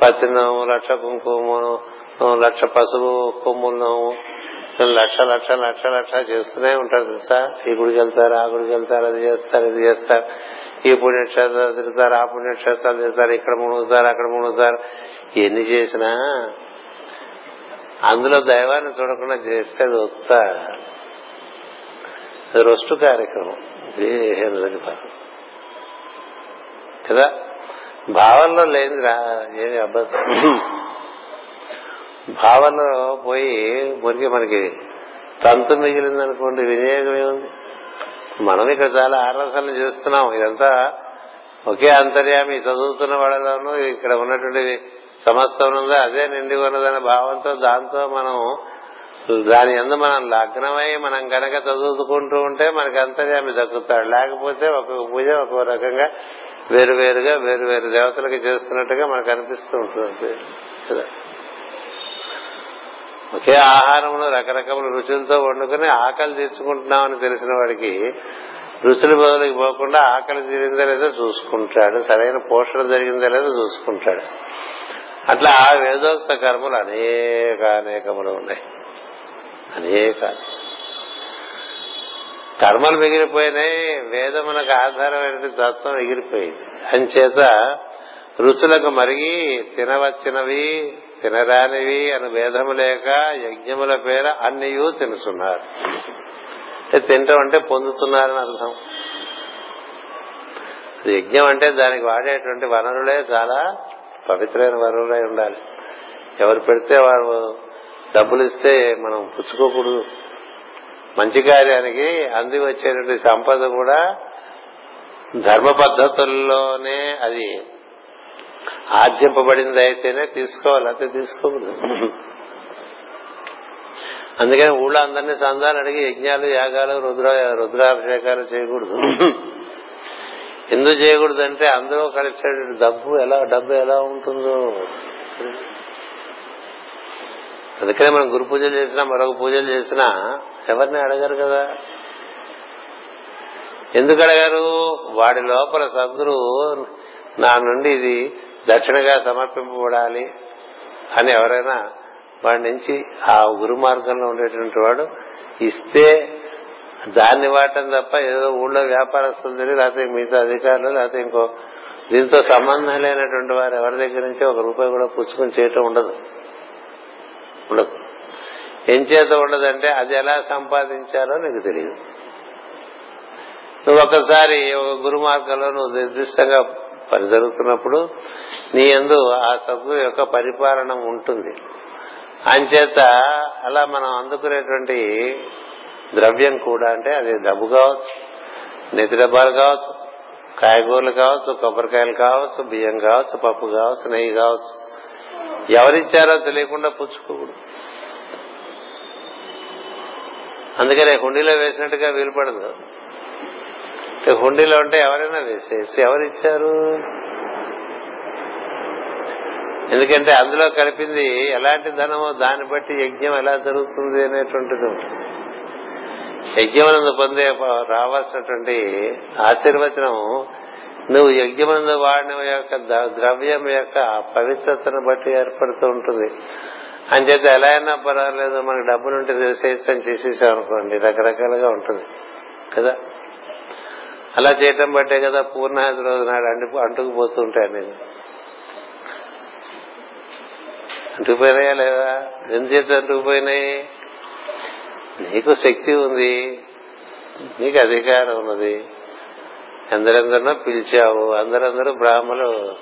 పత్తినము లక్ష కుంకుమను లక్ష పసుపు కొమ్ములను లక్ష లక్ష లక్ష లక్ష చేస్తూనే ఉంటారు తెలుసా? ఈ గుడికి వెళ్తారు ఆ గుడికి వెళ్తారు అది చేస్తారు ఇది చేస్తారు. ఈ పుణ్యక్షేత్రాలు తిరుగుతారు ఆ పుణ్యక్షేత్రాలు తిరుగుతారు ఇక్కడ మునుగుతారు అక్కడ మునుగుతారు. ఎన్ని చేసినా అందులో దైవాన్ని చూడకుండా చేస్తే అది వస్తా రొస్టు కార్యక్రమం. కదా? భావనలో లేనిరా ఏమి అబద్ధం భావనలో పోయి మురికి మనకి తంతు మిగిలిందనుకోండి వినియోగం ఏముంది మనం ఇక్కడ చాలా ఆరాధనలు చేస్తున్నాం. ఇదంతా ఒకే అంతర్యామి. చదువుతున్న వాళ్ళలోనూ ఇక్కడ ఉన్నటువంటి సమస్తం ఉందో అదే నిండి ఉన్నదనే భావంతో దాంతో మనం దాని ఎందు మనం లగ్నమై మనం గనక చదువుకుంటూ ఉంటే మనకి అంతర్యామి దక్కుతాడు. లేకపోతే ఒక్కొక్క పూజ ఒక్కొక్క రకంగా వేరు వేరుగా వేరు వేరు దేవతలకి చేస్తున్నట్టుగా మనకు అనిపిస్తూ ఉంటుంది కదా ఒకే ఆహారంలో రకరకముల రుచులతో వండుకుని ఆకలి తీర్చుకుంటున్నామని తెలిసిన వాడికి రుచుల బదులుకి పోకుండా ఆకలి తీరిందా లేదో చూసుకుంటాడు. సరైన పోషణ జరిగిందా లేదో చూసుకుంటాడు. అట్లా వేదోక్త కర్మలు అనేక అనేకములు ఉన్నాయి. అనేక. కర్మలు మిగిలిపోయినాయి వేదమునకు ఆధారమైన తత్వం ఎగిరిపోయింది అంచేత రుచులకు మరిగి తినవచ్చినవి తినరానివి అని భేదము లేక యజ్ఞముల పేర అన్నియూ తినుతున్నారు అంటే తింటాం అంటే పొందుతున్నారని అర్థం. యజ్ఞం అంటే దానికి వాడేటువంటి వనరులే చాలా పవిత్రమైన వనరులై ఉండాలి. ఎవరు పెడితే వారు డబ్బులు ఇస్తే మనం పుచ్చుకోకూడదు. మంచి కార్యానికి అంది వచ్చేటువంటి సంపద కూడా ధర్మ పద్ధతుల్లోనే అది ఆర్జింపబడింది అయితేనే తీసుకోవాలి అయితే తీసుకోకూడదు. అందుకని ఊళ్ళో అందరినీ సందాలు అడిగి యజ్ఞాలు యాగాలు రుద్ర రుద్రాభిషేకాలు చేయకూడదు. ఎందుకు చేయకూడదు అంటే అందరూ కలిసే డబ్బు ఎలా డబ్బు ఎలా ఉంటుందో. అందుకనే మనం గురు పూజలు చేసినా మరొక పూజలు చేసినా ఎవరిని అడగరు కదా? ఎందుకు అడగారు? వాడి లోపల సద్గురు నా నుండి ఇది దక్షిణగా సమర్పింపబడాలి అని ఎవరైనా వాడి నుంచి ఆ గురు మార్గంలో ఉండేటువంటి వాడు ఇస్తే దాన్ని వాడటం తప్ప ఏదో ఊళ్ళో వ్యాపారస్తుంది లేకపోతే మిగతా అధికారులు లేకపోతే ఇంకో దీంతో సంబంధం లేనటువంటి వారు ఎవరి దగ్గర నుంచి ఒక రూపాయి కూడా పుచ్చుకొని చేయటం ఉండదు. ఉండదు. ఏం చేత ఉండదంటే అది ఎలా సంపాదించాలో నీకు తెలియదు. నువ్వు ఒకసారి ఒక గురు మార్గంలో నువ్వు నిర్దిష్టంగా పని జరుగుతున్నప్పుడు నీ ఎందు ఆ సద్గురు యొక్క పరిపాలన ఉంటుంది. అంచేత అలా మనం అందుకునేటువంటి ద్రవ్యం కూడా అంటే అది డబ్బు కావచ్చు నెతి డబ్బాలు కావచ్చు కాయగూరలు కావచ్చు కొబ్బరికాయలు కావచ్చు బియ్యం కావచ్చు పప్పు కావచ్చు నెయ్యి కావచ్చు ఎవరిచ్చారో తెలియకుండా పుచ్చుకోకూడదు. అందుకనే హుండీలో వేసినట్టుగా వీలుపడదు. హుండీలో ఉంటే ఎవరైనా వేసేసి ఎవరిచ్చారు? ఎందుకంటే అందులో కలిపింది ఎలాంటి ధనమో దాన్ని బట్టి యజ్ఞం ఎలా జరుగుతుంది అనేటువంటిది ఉంటుంది యజ్ఞమునందు పొందే రావాల్సినటువంటి ఆశీర్వచనం నువ్వు యజ్ఞమందు వాడిన యొక్క ద్రవ్యం యొక్క పవిత్రతను బట్టి ఏర్పడుతూ ఉంటుంది. అంచేత ఎలా అయినా పర్వాలేదు మనకు డబ్బులుంటే ఉంటే అని చేసేసాం అనుకోండి రకరకాలుగా ఉంటుంది. కదా? అలా చేయటం బట్టే కదా పూర్ణాది రోజు నాడు అంటు అంటుకుపోతూ నేను అంటుకుపోయినాయా లేదా? ఎందుచేత అంటుకుపోయినాయి? నీకు శక్తి ఉంది నీకు అధికారం ఉన్నది. ఎందరెందరినో పిలిచావు. అందరందరూ బ్రాహ్మలు.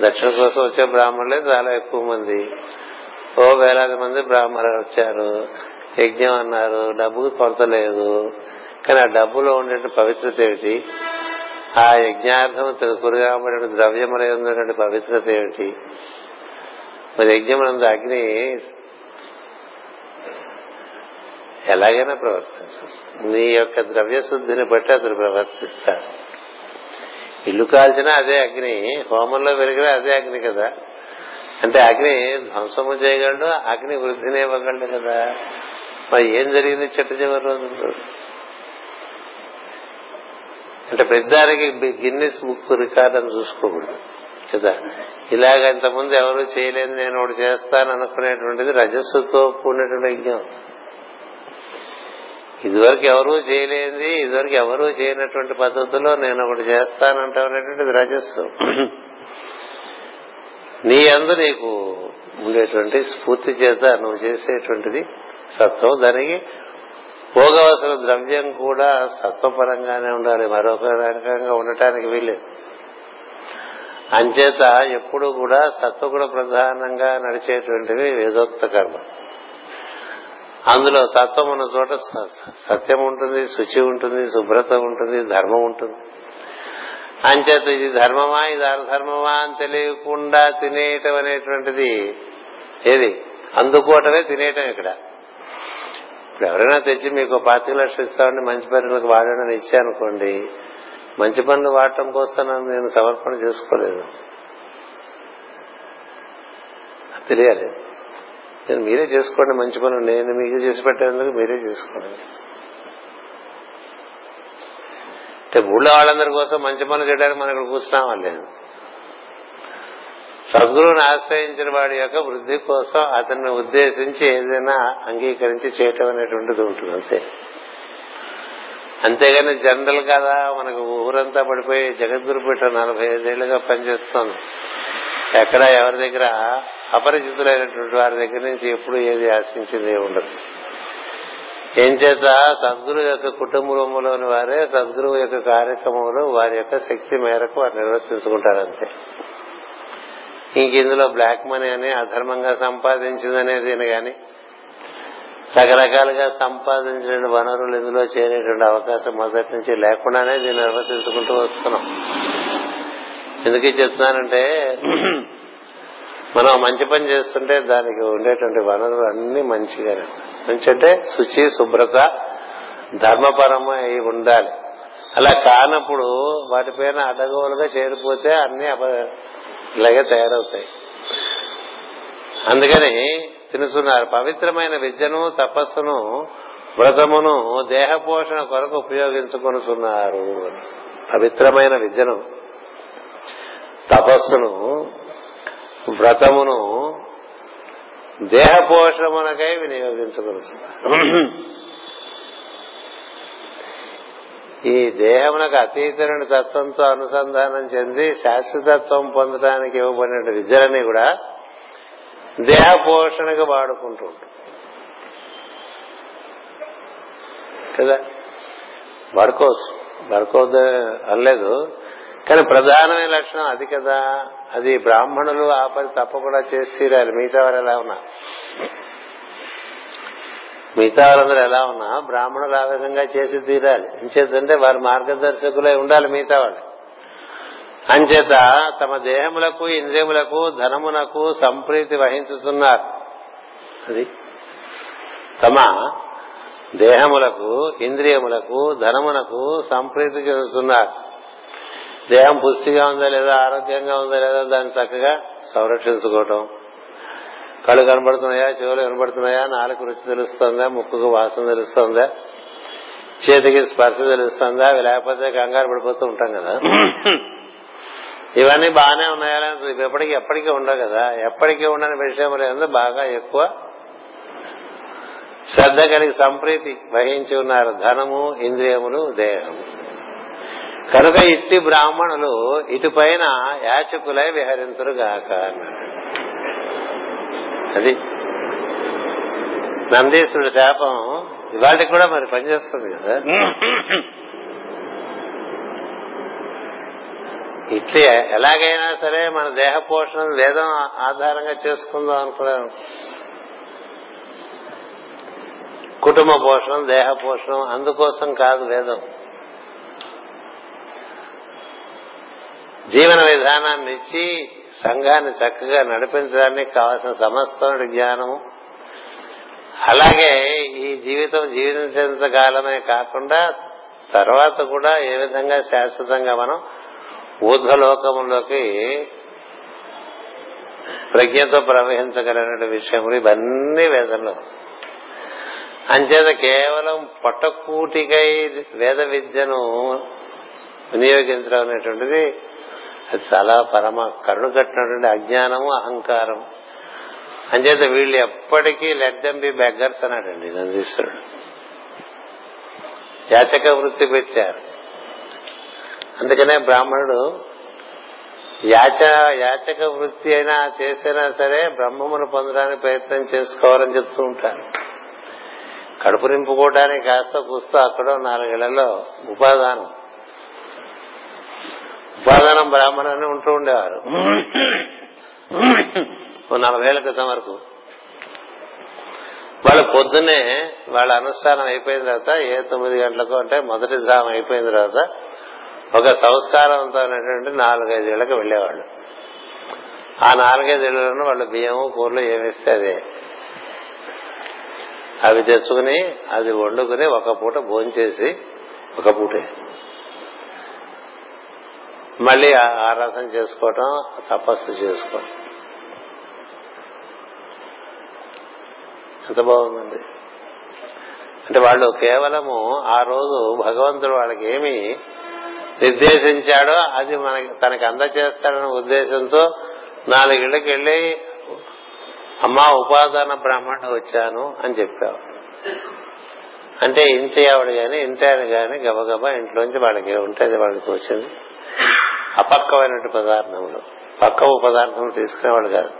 దక్షిణ కోసం వచ్చే బ్రాహ్మణులే చాలా ఎక్కువ మంది. ఓ వేలాది మంది బ్రాహ్మణులు వచ్చారు. యజ్ఞం అన్నారు. డబ్బు కొరత లేదు. కానీ ఆ డబ్బులో ఉండే పవిత్రత ఏమిటి? ఆ యజ్ఞార్థం కురుగాబడిన ద్రవ్యములై ఉన్నటువంటి పవిత్రత ఏమిటి? మరి యజ్ఞమునందు అగ్ని ఎలాగైనా ప్రవర్తించు నీ యొక్క ద్రవ్య శుద్ధిని బట్టి అతను ప్రవర్తిస్తాడు. ఇల్లు కాల్చినా అదే అగ్ని హోమంలో పెరిగినా అదే అగ్ని కదా. అంటే అగ్ని ధ్వంసము చేయగలడు అగ్ని వృద్ధిని ఇవ్వగలడు కదా. మరి ఏం జరిగింది చెట్టు చివరి రోజు? అంటే పెద్దానికి గిన్నెస్ బుక్ రికార్డ్ అని చూసుకోకూడదు కదా. ఇలాగ ఇంతకుముందు ఎవరు చేయలేదు నేను ఒకటి చేస్తాను అనుకునేటువంటిది రజస్సుతో కూడినటువంటి యజ్ఞం. ఇదివరకు ఎవరూ చేయలేంది ఇదివరకు ఎవరూ చేయనటువంటి పద్ధతిలో నేను ఒకటి చేస్తానంటానేటువంటిది రజస్సు. నీ అందు నీకు ఉండేటువంటి స్ఫూర్తి చేత నువ్వు చేసేటువంటిది సత్వం. దానికి భోగవసర ద్రవ్యం కూడా సత్వపరంగానే ఉండాలి మరొక రకంగా ఉండటానికి వీలేదు అంచేత ఎప్పుడు కూడా సత్వగుణ ప్రధానంగా నడిచేటువంటివి వేదోక్త కర్మ. అందులో సత్వం ఉన్న చోట సత్యం ఉంటుంది శుచి ఉంటుంది శుభ్రత ఉంటుంది ధర్మం ఉంటుంది. అంచేత ఇది ధర్మమా ఇది అధర్మమా అని తెలియకుండా తినేయటం అనేటువంటిది ఏది? అందుకోవటమే తినేయటం ఇక్కడ. ఇప్పుడు ఎవరైనా తెచ్చి మీకు పాతిక లక్షలు ఇస్తామని మంచి పనులకు వాడని ఇచ్చానుకోండి మంచి పనులు వాడటం కోసం నేను సమర్పణ చేసుకోలేదు. తెలియాలి. నేను మీరే చేసుకోండి మంచి పనులు నేను మీకు చేసి పెట్టేందుకు మీరే చేసుకోండి. అంటే ఊళ్ళో వాళ్ళందరి కోసం మంచి పనులు చేయడానికి మనం ఇక్కడ కూర్చున్నామా లేదు? సద్గురువుని ఆశ్రయించిన వాడి యొక్క వృద్ధి కోసం అతన్ని ఉద్దేశించి ఏదైనా అంగీకరించి చేయటం అనేటువంటిది ఉంటుంది అంతే. అంతేగాని జనరల్ కదా మనకు ఊరంతా పడిపోయి జగద్గురు పీఠ నలభై ఐదేళ్ళుగా పనిచేస్తుంది. ఎక్కడ ఎవరి దగ్గర అపరిచితులైనటువంటి వారి దగ్గర నుంచి ఎప్పుడు ఏది ఆశించింది ఉండదు ఏం చేత? సద్గురు యొక్క కుటుంబంలోని వారే సద్గురువు యొక్క కార్యక్రమంలో వారి యొక్క శక్తి మేరకు వారు నిర్వర్తించుకుంటారంతే. ఇంక ఇందులో బ్లాక్ మనీ అని అధర్మంగా సంపాదించిందనేది కానీ రకరకాలుగా సంపాదించిన వనరులు ఇందులో చేరేటువంటి అవకాశం మొదటి నుంచి లేకుండానే దీన్ని నిర్వర్తించుకుంటూ వస్తున్నాం. ఎందుకు చెప్తున్నానంటే మనం మంచి పని చేస్తుంటే దానికి ఉండేటువంటి వనరులు అన్ని మంచిగానే మంచి అంటే శుచి శుభ్రత ధర్మపరమై ఉండాలి. అలా కానప్పుడు వాటిపైన అడ్డగోలుగా చేరిపోతే అన్ని ఇలాగే తయారవుతాయి. అందుకని తినుతున్నారు పవిత్రమైన విద్యను తపస్సును వ్రతమును దేహ పోషణ కొరకు ఉపయోగించుకొనుతున్నారు పవిత్రమైన విద్యను తపస్సును వ్రతమును దేహ పోషణమునకై వినియోగించుకొనుతున్నారు ఈ దేహమునకు అతీతమైన తత్వంతో అనుసంధానం చెంది శాశ్వతత్వం పొందడానికి ఇవ్వబడిన విద్యలన్నీ కూడా దేహ పోషణగా వాడుకుంటూ ఉంటాం కదా? వాడుకోవచ్చు. వాడుకోవద్దు అనలేదు. కానీ ప్రధానమైన లక్షణం అది కదా? అది బ్రాహ్మణులు ఆ పని తప్పకుండా చేసి తీరాలి. మిగతా వారు ఎలా ఉన్నా. మిగతా వాళ్ళందరూ ఎలా ఉన్నా బ్రాహ్మణులు ఆ విధంగా చేసి తీరాలి. ఎంచేతంటే వారి మార్గదర్శకులై ఉండాలి మిగతా వాళ్ళు. అంచేత తమ దేహములకు ఇంద్రియములకు ధనమునకు సంప్రీతి వహించుతున్నారు. అది తమ దేహములకు ఇంద్రియములకు ధనమునకు సంప్రీతి చెందుతున్నారు. దేహం పుష్టిగా ఉందా లేదా ఆరోగ్యంగా ఉందా లేదా దాన్ని చక్కగా సంరక్షించుకోవటం. కళ్ళు కనబడుతున్నాయా చెవులు కనబడుతున్నాయా నాలుగు రుచి తెలుస్తుందా ముక్కుకు వాసన తెలుస్తుందా చేతికి స్పర్శ తెలుస్తుందా అవి లేకపోతే కంగారు పడిపోతూ ఉంటాం కదా. ఇవన్నీ బాగానే ఉన్నాయా ఎప్పటికీ ఎప్పటికీ ఉండవు కదా. ఎప్పటికీ ఉండని విషయం లేదు బాగా ఎక్కువ? శ్రద్ధ కలిగి సంప్రీతి వహించి ఉన్నారు ధనము ఇంద్రియములు దేహము. కనుక ఇట్టి బ్రాహ్మణులు ఇటుపైన యాచకులై విహరింతురుగాక అన్నాడు. అది నందీశ్వరుడు శాపం ఇవాళకి కూడా మరి పనిచేస్తుంది కదా. ఇట్లే ఎలాగైనా సరే మన దేహ పోషణ వేదం ఆధారంగా చేసుకుందాం అనుకున్నాను కుటుంబ పోషణం దేహ పోషణం అందుకోసం కాదు వేదం. జీవన విధానాన్ని ఇచ్చి సంఘాన్ని చక్కగా నడిపించడానికి కావాల్సిన సమస్త జ్ఞానము. అలాగే ఈ జీవితం జీవించేంత కాలమే కాకుండా తర్వాత కూడా ఏ విధంగా శాశ్వతంగా మనం ఊర్ధ్వలోకములోకి ప్రజ్ఞతో ప్రవహించగలనే విషయములు ఇవన్నీ వేదనలు అంచేత కేవలం పొట్టకూటికై వేద విద్యను వినియోగించడం అనేటువంటిది అది చాలా పరమ కరుణ కట్టినటువంటి అజ్ఞానము అహంకారం. అంచేత వీళ్ళు ఎప్పటికీ లెట్ దెమ్ బి బెగ్గర్స్ అన్నాడండి నందీశ్వరుడు. యాచక వృత్తి పెట్టారు. అందుకనే బ్రాహ్మణుడు యాచ యాచక వృత్తి అయినా చేసినా సరే బ్రహ్మమును పొందడానికి ప్రయత్నం చేసుకోవాలని చెప్తూ ఉంటారు. కడుపు నింపుకోవడానికి కాస్త కూస్తో అక్కడో నాలుగేళ్ళలో ఉపాదానం. ఉపాదానం బ్రాహ్మణుని ఉంటూ ఉండేవారు. ఓ నలభై ఏళ్ళ క్రితం వరకు. వాళ్ళు పొద్దునే వాళ్ళ అనుష్ఠానం అయిపోయిన తర్వాత ఏ తొమ్మిది గంటలకు అంటే మొదటి ధామం అయిపోయిన తర్వాత ఒక సంస్కారంతో నాలుగైదేళ్ళకు వెళ్ళేవాళ్ళు ఆ నాలుగైదేళ్ళను వాళ్ళు బియ్యము కూరలు ఏమిస్తే అదే. అవి తెచ్చుకుని అది వండుకుని ఒక పూట భోంచేసి ఒక పూటే. మళ్ళీ ఆరాధన చేసుకోవటం తపస్సు చేసుకోవటం. ఎంత బాగుందండి. అంటే వాళ్ళు కేవలము ఆ రోజు భగవంతుడు వాళ్ళకి ఏమి నిర్దేశించాడో అది మనకి తనకి అందచేస్తాడన్న ఉద్దేశంతో నాలుగిళ్ళకి వెళ్ళి అమ్మా ఉపాదాన బ్రాహ్మణ వచ్చాను అని చెప్పావు. అంటే ఇంతే ఆవిడ గాని ఇంతే ఆయన గాని గబగబా ఇంట్లోంచి వాళ్ళకి ఉంటుంది వాళ్ళకి వచ్చింది. అపక్కమైనటువంటి పదార్థములు. పక్క పదార్థం తీసుకునేవాడు కాదు.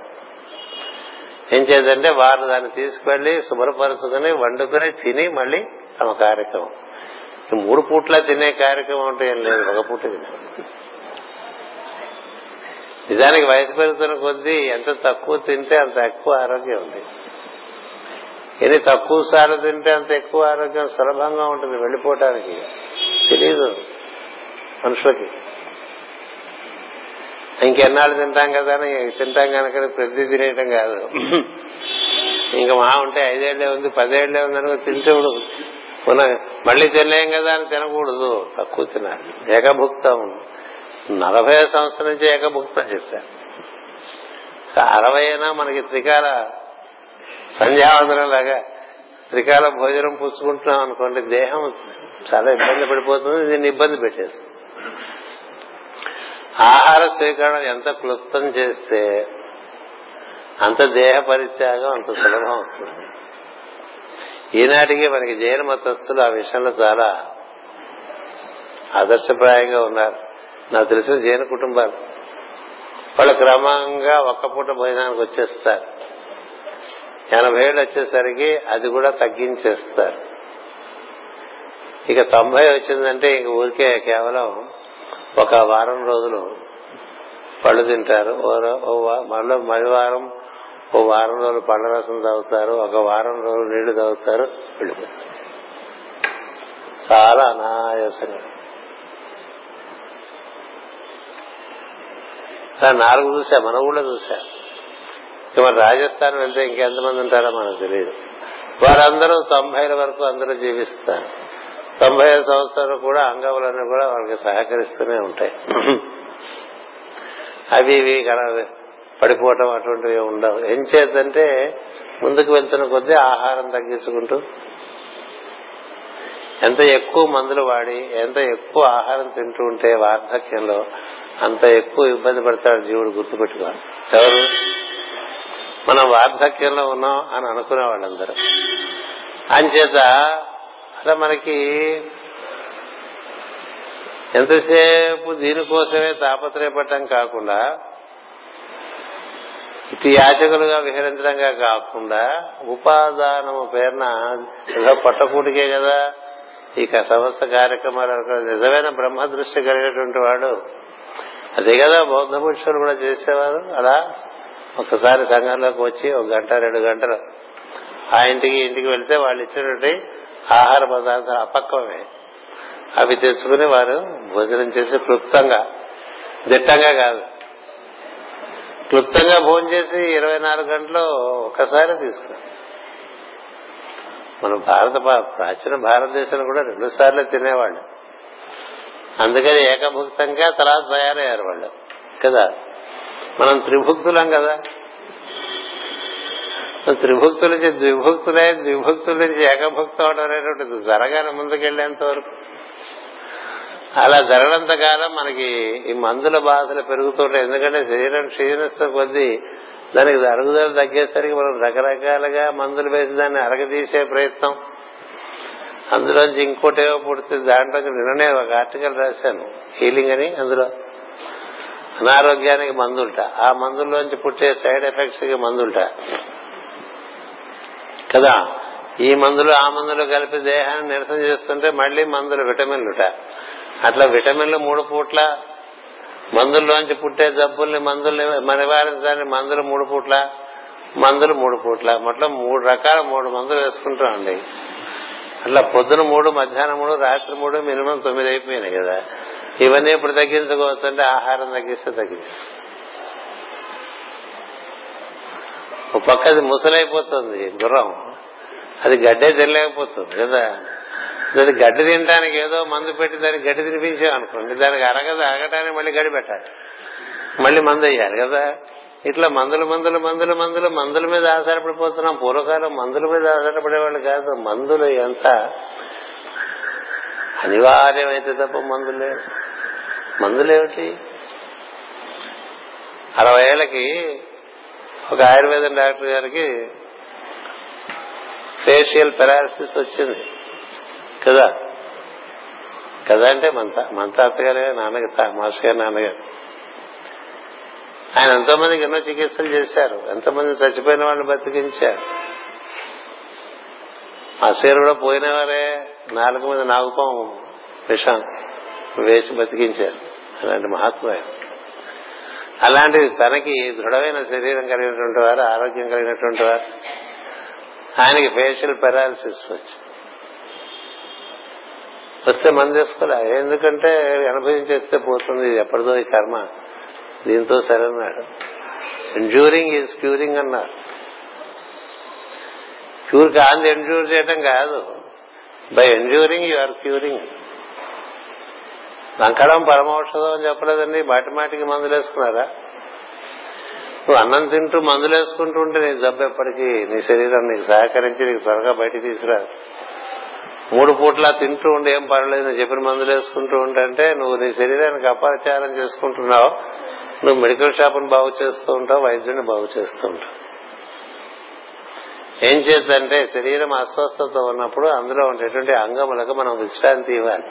ఏం చేద్దంటే వారు దాన్ని తీసుకువెళ్ళి శుభ్రపరచుకుని వండుకుని తిని మళ్ళీ తమ కార్యక్రమం. మూడు పూట్ల తినే కార్యక్రమం అంటే ఏం లేదు ఒక పూట తినే నిజానికి వయసు పెరుగుతున్న కొద్దీ ఎంత తక్కువ తింటే అంత ఎక్కువ ఆరోగ్యం ఉంది. ఎన్ని తక్కువ సార్లు తింటే అంత ఎక్కువ ఆరోగ్యం సులభంగా ఉంటుంది వెళ్ళిపోవటానికి. తెలియదు మనుషులకి. ఇంకెన్నాళ్ళు తింటాం కదా అని తింటాం కనుక ప్రతి తినేయటం కాదు. ఇంకా మా ఉంటే ఐదేళ్ళే ఉంది పదేళ్ళే ఉంది అనుకో తింటే మళ్ళీ తినలేం కదా అని తినకూడదు. తక్కువ తినాలి. ఏకభుక్తం. నలభై సంవత్సరం నుంచి ఏకభుక్తం చెప్పారు అరవై అయినా మనకి త్రికాల సంధ్యావందనం లాగా త్రికాల భోజనం పుచ్చుకుంటున్నాం అనుకోండి దేహం చాలా ఇబ్బంది పడిపోతుంది దీన్ని ఇబ్బంది పెట్టేస్తుంది. ఆహార స్వీకరణ ఎంత క్లుప్తం చేస్తే అంత దేహ పరిత్యాగం అంత సులభం అవుతుంది. ఈనాటికి మనకి జైన మతస్థులు ఆ విషయంలో చాలా ఆదర్శప్రాయంగా ఉన్నారు. నాకు తెలిసిన జైన కుటుంబాలు. వాళ్ళు క్రమంగా ఒక్క పూట భోజనానికి వచ్చేస్తారు. ఎనభై ఏళ్ళు వచ్చేసరికి అది కూడా తగ్గించేస్తారు. ఇక తొంభై వచ్చిందంటే ఇంక ఊరికే కేవలం ఒక వారం రోజులు పళ్ళు తింటారు. మళ్ళీ మళ్ళీ వారం ఓ వారం రోజులు పళ్ళ రసం తాగుతారు. ఒక వారం రోజులు నీళ్ళు తాగుతారు. వెళ్ళిపోతారు చాలా అనాయాసంగా. నాలుగు చూసా మన ఊళ్ళో చూసా. ఇక మన రాజస్థాన్ వెళ్తే ఇంకెంతమంది ఉంటారో మనకు తెలియదు. వారందరూ తొంభైల వరకు అందరూ జీవిస్తారు. తొంభై సంవత్సరాలు కూడా అంగములన్నీ కూడా వాళ్ళకి సహకరిస్తూనే ఉంటాయి. అవి ఇవి పడిపోవటం అటువంటివి ఉండవు. ఏం చేద్దంటే ముందుకు వెళ్తున్న కొద్దీ ఆహారం తగ్గించుకుంటూ ఎంత ఎక్కువ మందులు వాడి ఎంత ఎక్కువ ఆహారం తింటూ ఉంటే వార్ధక్యంలో అంత ఎక్కువ ఇబ్బంది పడతాడు జీవుడు గుర్తుపెట్టుకోవాలి. ఎవరు? మనం వార్ధక్యంలో ఉన్నాం అని అనుకునేవాళ్ళందరూ అంచేత అలా మనకి ఎంతసేపు దీనికోసమే తాపత్రయపడటం కాకుండా ఇటు యాచకులుగా విహరించడంగా కాకుండా ఉపాదానము పేరున ఏదో పట్టకూటికే కదా ఈ సమస్త కార్యక్రమాలు నిజమైన బ్రహ్మ దృష్టి కలిగినటువంటి వాడు. అదే కదా బౌద్ధ పురుషులు కూడా చేసేవారు. అలా ఒకసారి సంఘంలోకి వచ్చి ఒక గంట రెండు గంటలు ఆ ఇంటికి ఇంటికి వెళ్తే వాళ్ళు ఇచ్చినటువంటి ఆహార పదార్థాలు అపక్వమే అవి తెచ్చుకుని వారు భోజనం చేసి క్లుప్తంగా దిట్టంగా కాదు. క్లుప్తంగా భోజనం చేసి ఇరవై నాలుగు గంటలు ఒకసారి తీసుకున్నాం మన భారత ప్రాచీన భారతదేశం కూడా రెండు సార్లు తినేవాళ్ళు. అందుకని ఏకభుక్తంగా తర్వాత తయారయ్యారు వాళ్ళు. కదా? మనం త్రిభుక్తులం కదా? త్రిభుక్తుల నుంచి ద్విభుక్తులై ద్విభుక్తుల నుంచి ఏకభుక్తం అవడం అనేటువంటిది జరగాలి ముందుకెళ్ళేంత వరకు. అలా జరగడంత కాలం మనకి ఈ మందుల బాధలు పెరుగుతుంటాయి. ఎందుకంటే శరీరం క్షీణిస్తున్న కొద్దీ దానికి అరుగుదల తగ్గేసరికి మనం రకరకాలుగా మందులు వేసి దాన్ని అరగదీసే ప్రయత్నం. అందులోంచి ఇంకోటేవో పుడితే దాంట్లో నిన్ననే ఒక ఆర్టికల్ రాశాను. హీలింగ్ అని అందులో. అనారోగ్యానికి మందుంట ఆ మందుల్లోంచి పుట్టే సైడ్ ఎఫెక్ట్స్కి మందుంట కదా? ఈ మందులు ఆ మందులు కలిపి దేహాన్ని నిరసన చేస్తుంటే మళ్ళీ మందులు విటమిన్లుట అట్లా విటమిన్లు మూడు పూట్ల మందుల్లోంచి పుట్టే జబ్బుల్ని మందుల్ని నివారించడానికి మందులు మూడు పూట్ల మందులు మూడు పూట్ల. మొత్తం మూడు రకాల మూడు మందులు వేసుకుంటామండి అట్లా పొద్దున మూడు మధ్యాహ్నం మూడు రాత్రి మూడు మినిమం తొమ్మిది అయిపోయినాయి కదా. ఇవన్నీ ఇప్పుడు తగ్గించుకోవచ్చు అంటే ఆహారం తగ్గిస్తే తగ్గించు ఒక పక్క అది ముసలైపోతుంది గుర్రం. అది గడ్డే తినలేకపోతుంది కదా దాన్ని గడ్డి తినడానికి ఏదో మందు పెట్టి దానికి గడ్డి తినిపించాం అనుకోండి దానికి అరగదు అరగటానికి మళ్ళీ గడి పెట్టాలి. మళ్ళీ మందు వేయాలి కదా? ఇట్లా మందులు మందులు మందులు మందులు మందుల మీద ఆధారపడిపోతున్నాం. పూర్వకాలం మందుల మీద ఆధారపడేవాళ్ళు కాదు. మందులు ఎంత? అనివార్యమైతే తప్ప మందులే మందులేమిటి అరవై ఏళ్ళకి ఒక ఆయుర్వేదం డాక్టర్ గారికి ఫేషియల్ పెరాలసిస్ వచ్చింది. కదా? కదా అంటే మంత మంత అత్తగారే నాన్నగారు మాస్టర్ గారు నాన్నగారు. ఆయన ఎంతో మందికి ఎన్నో చికిత్సలు చేశారు. ఎంతమంది చచ్చిపోయిన వాళ్ళు బతికించారు. ఆ కూడా పోయినవారే నాలుగు మీద నాగుపాము విషం వేసి బతికించారు. అలాంటి మహాత్మ అలాంటిది తనకి దృఢమైన శరీరం కలిగినటువంటి వారు ఆరోగ్యం కలిగినటువంటి వారు. ఆయనకి ఫేషియల్ పెరాలసిస్ వచ్చింది. వస్తే మంది వేసుకోలే ఎందుకంటే అనుభవించేస్తే పోతుంది ఇది ఎప్పటిదో ఈ కర్మ. దీంతో సరన్నాడు. ఎండ్యూరింగ్ ఈజ్ క్యూరింగ్ అన్నారు. క్యూర్ కాదు ఎండ్యూర్ చేయటం కాదు. By enduring you are curing లంకడం పరమౌషధం అని చెప్పలేదండి. మాటి మాటికి మందులేసుకున్నారా? నువ్వు అన్నం తింటూ మందులు వేసుకుంటూ ఉంటే నీ జబ్బు ఎప్పటికీ నీ శరీరం నీకు సహకరించి నీకు త్వరగా బయటికి తీసుకురా. మూడు పూట్లా తింటూ ఉండి ఏం పర్లేదు చెప్పిన మందులు వేసుకుంటూ ఉంటే నువ్వు నీ శరీరానికి అపచారం చేసుకుంటున్నావు. నువ్వు మెడికల్ షాప్ను బాగు చేస్తూ ఉంటావు వైద్యుడిని బాగు చేస్తూ ఉంటావు. ఏం చేద్దంటే శరీరం అస్వస్థత ఉన్నప్పుడు అందులో ఉండేటువంటి అంగములకు మనం విశ్రాంతి ఇవ్వాలి.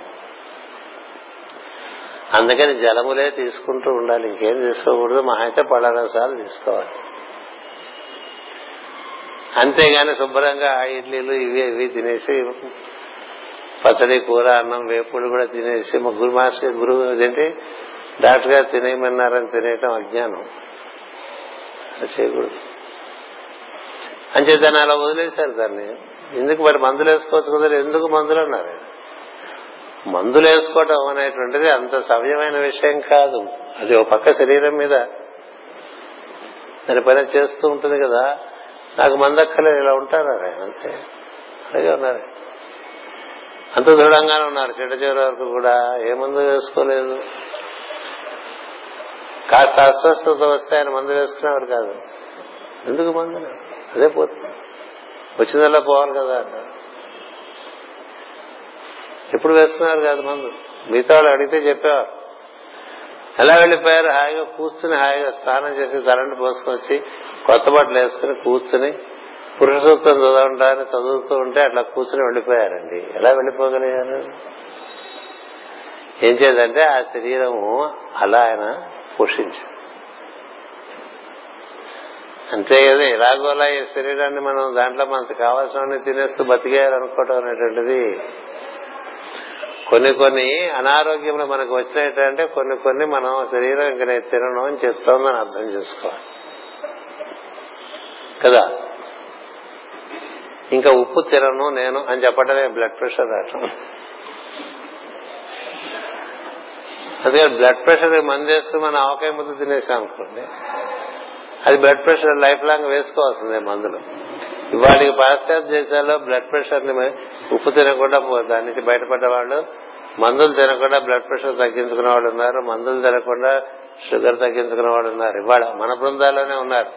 అందుకని జలములే తీసుకుంటూ ఉండాలి. ఇంకేం తీసుకోకూడదు. మహా అయితే పళ్ళరసాలు తీసుకోవాలి. అంతేగాని శుభ్రంగా ఇడ్లీలు ఇవి ఇవి తినేసి పచ్చడి కూర అన్నం వేపుడు కూడా తినేసి మా గురు మాస్టర్ గురువు ఏంటి? డాక్టర్ గారు తినేయమన్నారని తినేయటం అజ్ఞానం. చేయకూడదు. అంచేత అలా వదిలేశారు దాన్ని. ఎందుకు మరి మందులు వేసుకోవచ్చు కదా? ఎందుకు మందులు అన్నారు మందులు వేసుకోవటం అనేటువంటిది అంత సవ్యమైన విషయం కాదు. అది ఒక పక్క శరీరం మీద దాని పని చేస్తూ ఉంటుంది కదా. నాకు మందక్కలేదు ఇలా ఉంటారు అంతే. అలాగే ఉన్నారు. అంత దృఢంగానే ఉన్నారు. చిట్ట చివరి వరకు కూడా ఏ మందు వేసుకోలేదు. కాస్త అస్వస్థత వస్తే ఆయన మందు వేసుకునేవారు కాదు. ఎందుకు మందు అదే పోతుంది. వచ్చిందల్లా పోవాలి కదా ఎప్పుడు వేస్తున్నారు కాదు మందు? మిగతా వాళ్ళు అడిగితే చెప్పేవారు ఎలా వెళ్ళిపోయారు? హాయిగా కూర్చుని హాయిగా స్నానం చేసి తలంటి వచ్చి కొత్త బట్టలు వేసుకుని కూర్చుని పురుష సూక్తం చదువుతూ ఉంటే అట్లా కూర్చుని వెళ్ళిపోయారండి. ఎలా వెళ్ళిపోగలిగారు? ఏం చేద్దంటే ఆ శరీరము అలా ఆయన పోషించారు. అంతే కదా ఇలాగోలా ఈ శరీరాన్ని మనం దాంట్లో మనకు కావాల్సినవన్నీ తినేస్తూ బతికేయాలనుకోవటం అనేటువంటిది కొన్ని కొన్ని అనారోగ్యంలో మనకు వచ్చినట్టంటే కొన్ని కొన్ని మనం శరీరం ఇంక నేను తినను అని చెప్తోందని అర్థం చేసుకోవాలి. కదా? ఇంకా ఉప్పు తినను నేను అని చెప్పడమే బ్లడ్ ప్రెషర్ రావటం అదే బ్లడ్ ప్రెషర్ మంది వేసుకుని మనం ఆవకాయ ముద్ద తినేసాం అనుకోండి అది బ్లడ్ ప్రెషర్ లైఫ్ లాంగ్ వేసుకోవాల్సిందే మందులు. ఇవాళకి పాశ్చాత్య దేశాల్లో బ్లడ్ ప్రెషర్ని ఉప్పు తినకుండా దాని నుంచి బయటపడ్డ వాళ్ళు మందులు తినకుండా బ్లడ్ ప్రెషర్ తగ్గించుకునే వాళ్ళు ఉన్నారు మందులు తినకుండా షుగర్ తగ్గించుకునే వాళ్ళు ఉన్నారు. ఇవాళ మన బృందాల్లోనే ఉన్నారు.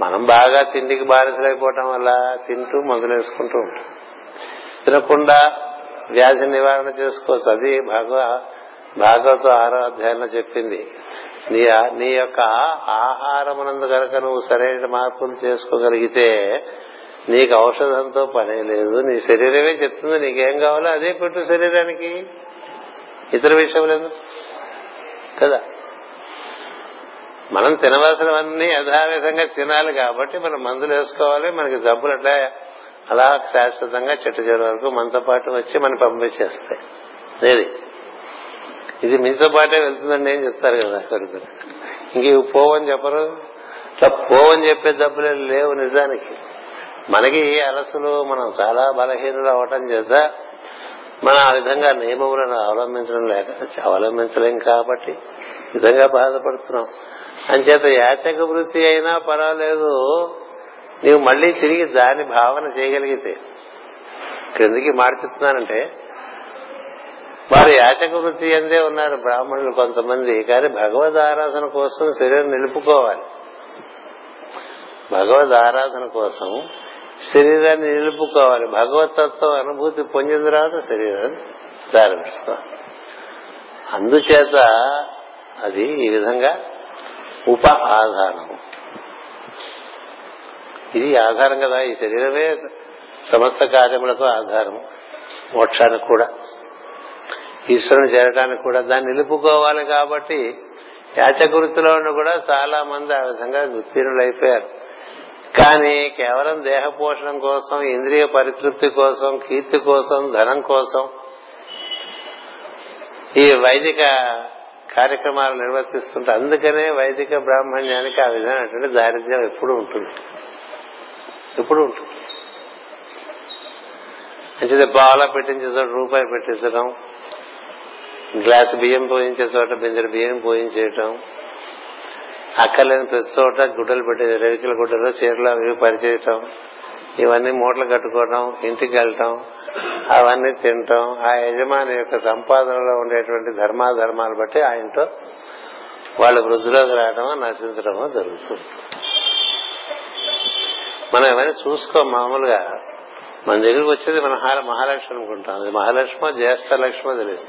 మనం బాగా తిండికి బానిసలైపోవటం వల్ల తింటూ మందులు వేసుకుంటూ ఉంటాం. తినకుండా వ్యాధి నివారణ చేసుకోవచ్చు అది భాగవ భాగవత ఆరో అధ్యాయంలో చెప్పింది. నీ నీ యొక్క ఆహారమునందు కనుక నువ్వు సరైన మార్పులు చేసుకోగలిగితే నీకు ఔషధంతో పనే లేదు. నీ శరీరమే చెప్తుంది నీకేం కావాలో అదే పెట్టు శరీరానికి. ఇతర విషయం లేదు కదా? మనం తినవలసినవన్నీ యథావిధంగా తినాలి కాబట్టి మనం మందులు వేసుకోవాలి మనకి జబ్బులు అట్లా అలా శాశ్వతంగా చెట్టు చెరు వరకు మనతో పాటు వచ్చి మనం పంపించేస్తాయి. ఇది మీతో పాటే వెళ్తుందండి ఏం చెప్తారు కదా? అక్కడికి ఇంక పోవని చెప్పరు. ఇట్లా పోవని చెప్పే జబ్బులే లేవు నిజానికి. మనకి అలసులు మనం చాలా బలహీనులు అవటం చేత మనం ఆ విధంగా నియమములను అవలంబించడం లేక అవలంబించలేం కాబట్టి విధంగా బాధపడుతున్నాం. అంచేత యాచక వృత్తి అయినా పర్వాలేదు. నీవు మళ్ళీ తిరిగి దాని భావన చేయగలిగితే. క్రిందికి మాట చెప్తున్నానంటే వారు యాచక వృత్తి ఎందే ఉన్నారు బ్రాహ్మణులు కొంతమంది కానీ భగవద్ ఆరాధన కోసం శరీరం నిలుపుకోవాలి. భగవద్ ఆరాధన కోసం శరీరాన్ని నిలుపుకోవాలి. భగవతత్వం అనుభూతి పొందిన తర్వాత శరీరాన్ని జారవిడుచుకోవాలి అందుచేత అది ఈ విధంగా ఉప ఆధారం. ఇది ఆధారం కదా ఈ శరీరమే సమస్త కార్యములకు ఆధారం మోక్షానికి కూడా. ఈశ్వరుని చేరడానికి కూడా దాన్ని నిలుపుకోవాలి కాబట్టి యాచకృతిలో కూడా చాలా మంది ఆ విధంగా ఉత్తీర్ణులైపోయారు. కానీ కేవలం దేహ పోషణం కోసం ఇంద్రియ పరితృప్తి కోసం కీర్తి కోసం ధనం కోసం ఈ వైదిక కార్యక్రమాలు నిర్వర్తిస్తుంటే అందుకనే వైదిక బ్రాహ్మణ్యానికి ఆ విధమైనటువంటి దారిద్ర్యం ఎప్పుడు ఉంటుంది. ఎప్పుడు ఉంటుంది. మంచిది పాల పెట్టించే రూపాయి పెట్టించడం గ్లాస్ బియ్యం పోయించే చోట బిందెడు బియ్యం పోయించేయటం. అక్కర్లేని ప్రతి చోట గుడ్డలు పెట్టే రేకుల గుడ్డలు చీరలు అవి పరిచేయటం. ఇవన్నీ మూటలు కట్టుకోవడం ఇంటికి వెళ్ళటం అవన్నీ తినటం. ఆ యజమాని యొక్క సంపాదనలో ఉండేటువంటి ధర్మాధర్మాలు బట్టి ఆయనతో వాళ్ళు వృద్ధిలోకి రావడమో నశించడమో జరుగుతుంది. మనం ఏమైనా చూసుకో మామూలుగా మన దగ్గరికి వచ్చేది మన మహాలక్ష్మి అనుకుంటాం. అది మహాలక్ష్మో జ్యేష్ఠ లక్ష్మో తెలియదు.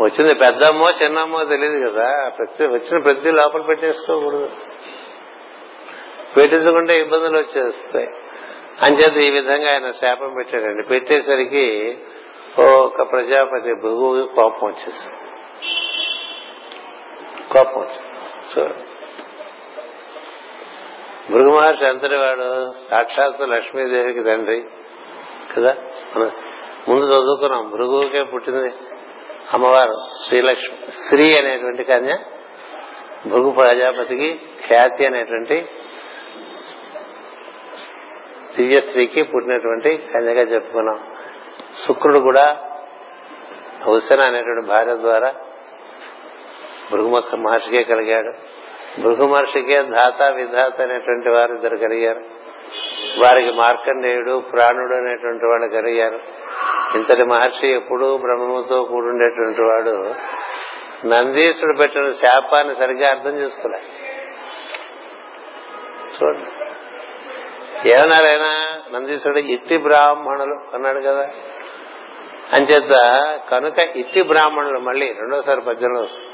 వచ్చింది పెద్దమ్మో చిన్నమ్మో తెలియదు కదా. ప్రతి వచ్చిన ప్రతి లోపల పెట్టేసుకోకూడదు. పెట్టించుకుంటే ఇబ్బందులు వచ్చేస్తాయి. అంచేత ఈ విధంగా ఆయన శాపం పెట్టాడండి. పెట్టేసరికి ఒక ప్రజాపతి భృగు కోపం వచ్చేసింది. కోపం వచ్చింది చూడండి. భృగు మహర్షి అంతటి వాడు సాక్షాత్తు లక్ష్మీదేవికి తండ్రి కదా. మనం ముందు చదువుకున్నాం. భృగుకే పుట్టింది. అమ్మవారు శ్రీలక్ష్మి. శ్రీ అనేటువంటి కన్య భృగు ప్రజాపతికి ఖ్యాతి అనేటువంటి దివ్య స్త్రీకి పుట్టినటువంటి కన్యగా చెప్పుకున్నాం. శుక్రుడు కూడా హుసన అనేటువంటి భార్య ద్వారా భృగు మహర్షికే కలిగాడు. భృగు మహర్షికే ధాత విధాత అనేటువంటి వారు ఇద్దరు కలిగారు. వారికి మార్కండేయుడు ప్రాణుడు అనేటువంటి వాళ్ళు కలిగారు. ఇంతటి మహర్షి ఎప్పుడూ బ్రహ్మముతో కూడుండేటువంటి వాడు నందీశుడు పెట్టిన శాపాన్ని సరిగ్గా అర్థం చేసుకోలే. చూడండి. ఏమన్నారైనా నందీశుడు ఇట్టి బ్రాహ్మణులు అన్నాడు కదా. అంచేత కనుక ఇట్టి బ్రాహ్మణులు మళ్ళీ రెండోసారి పద్యంలో వస్తుంది.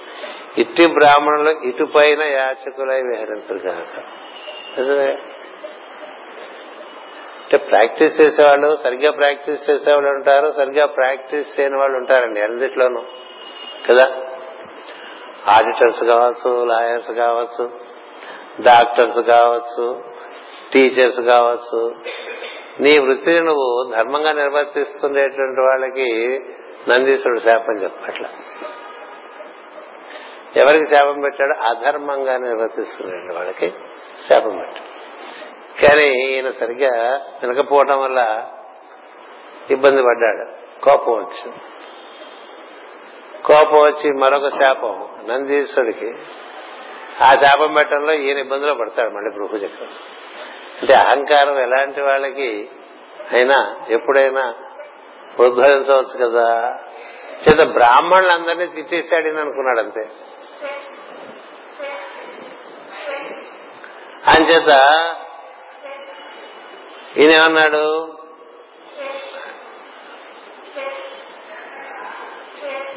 ఇట్టి బ్రాహ్మణులు ఇటుపైన యాచకులై విహరించరు కనుక. నిజమే? అంటే ప్రాక్టీస్ చేసేవాళ్ళు సరిగ్గా ప్రాక్టీస్ చేసేవాళ్ళు ఉంటారు సరిగ్గా ప్రాక్టీస్ చేయని వాళ్ళు ఉంటారండి అన్నిట్లోనూ. కదా? ఆడిటర్స్ కావచ్చు లాయర్స్ కావచ్చు డాక్టర్స్ కావచ్చు టీచర్స్ కావచ్చు. నీ వృత్తిని నువ్వు ధర్మంగా నిర్వర్తిస్తుండేటువంటి వాళ్ళకి నందీశ్వరుడు శాపం చెప్పట్ల. ఎవరికి శాపం పెట్టాడు? అధర్మంగా నిర్వర్తిస్తుండే వాళ్ళకి శాపం పెట్టాడు. కానీ ఈయన సరిగ్గా వినకపోవటం వల్ల ఇబ్బంది పడ్డాడు. కోపం వచ్చింది. కోపం వచ్చి మరొక శాపం నందీశ్వరుడికి. ఆ శాపం పెట్టడంలో ఈయన ఇబ్బందిలో పడతాడు మళ్ళీ బృహజకం అంటే అహంకారం ఎలాంటి వాళ్ళకి అయినా ఎప్పుడైనా ఉద్భవించవచ్చు కదా. చేత బ్రాహ్మణులందరినీ తిట్టేశాడు అనుకున్నాడు అంతే. అంచేత ఈయనేమన్నాడు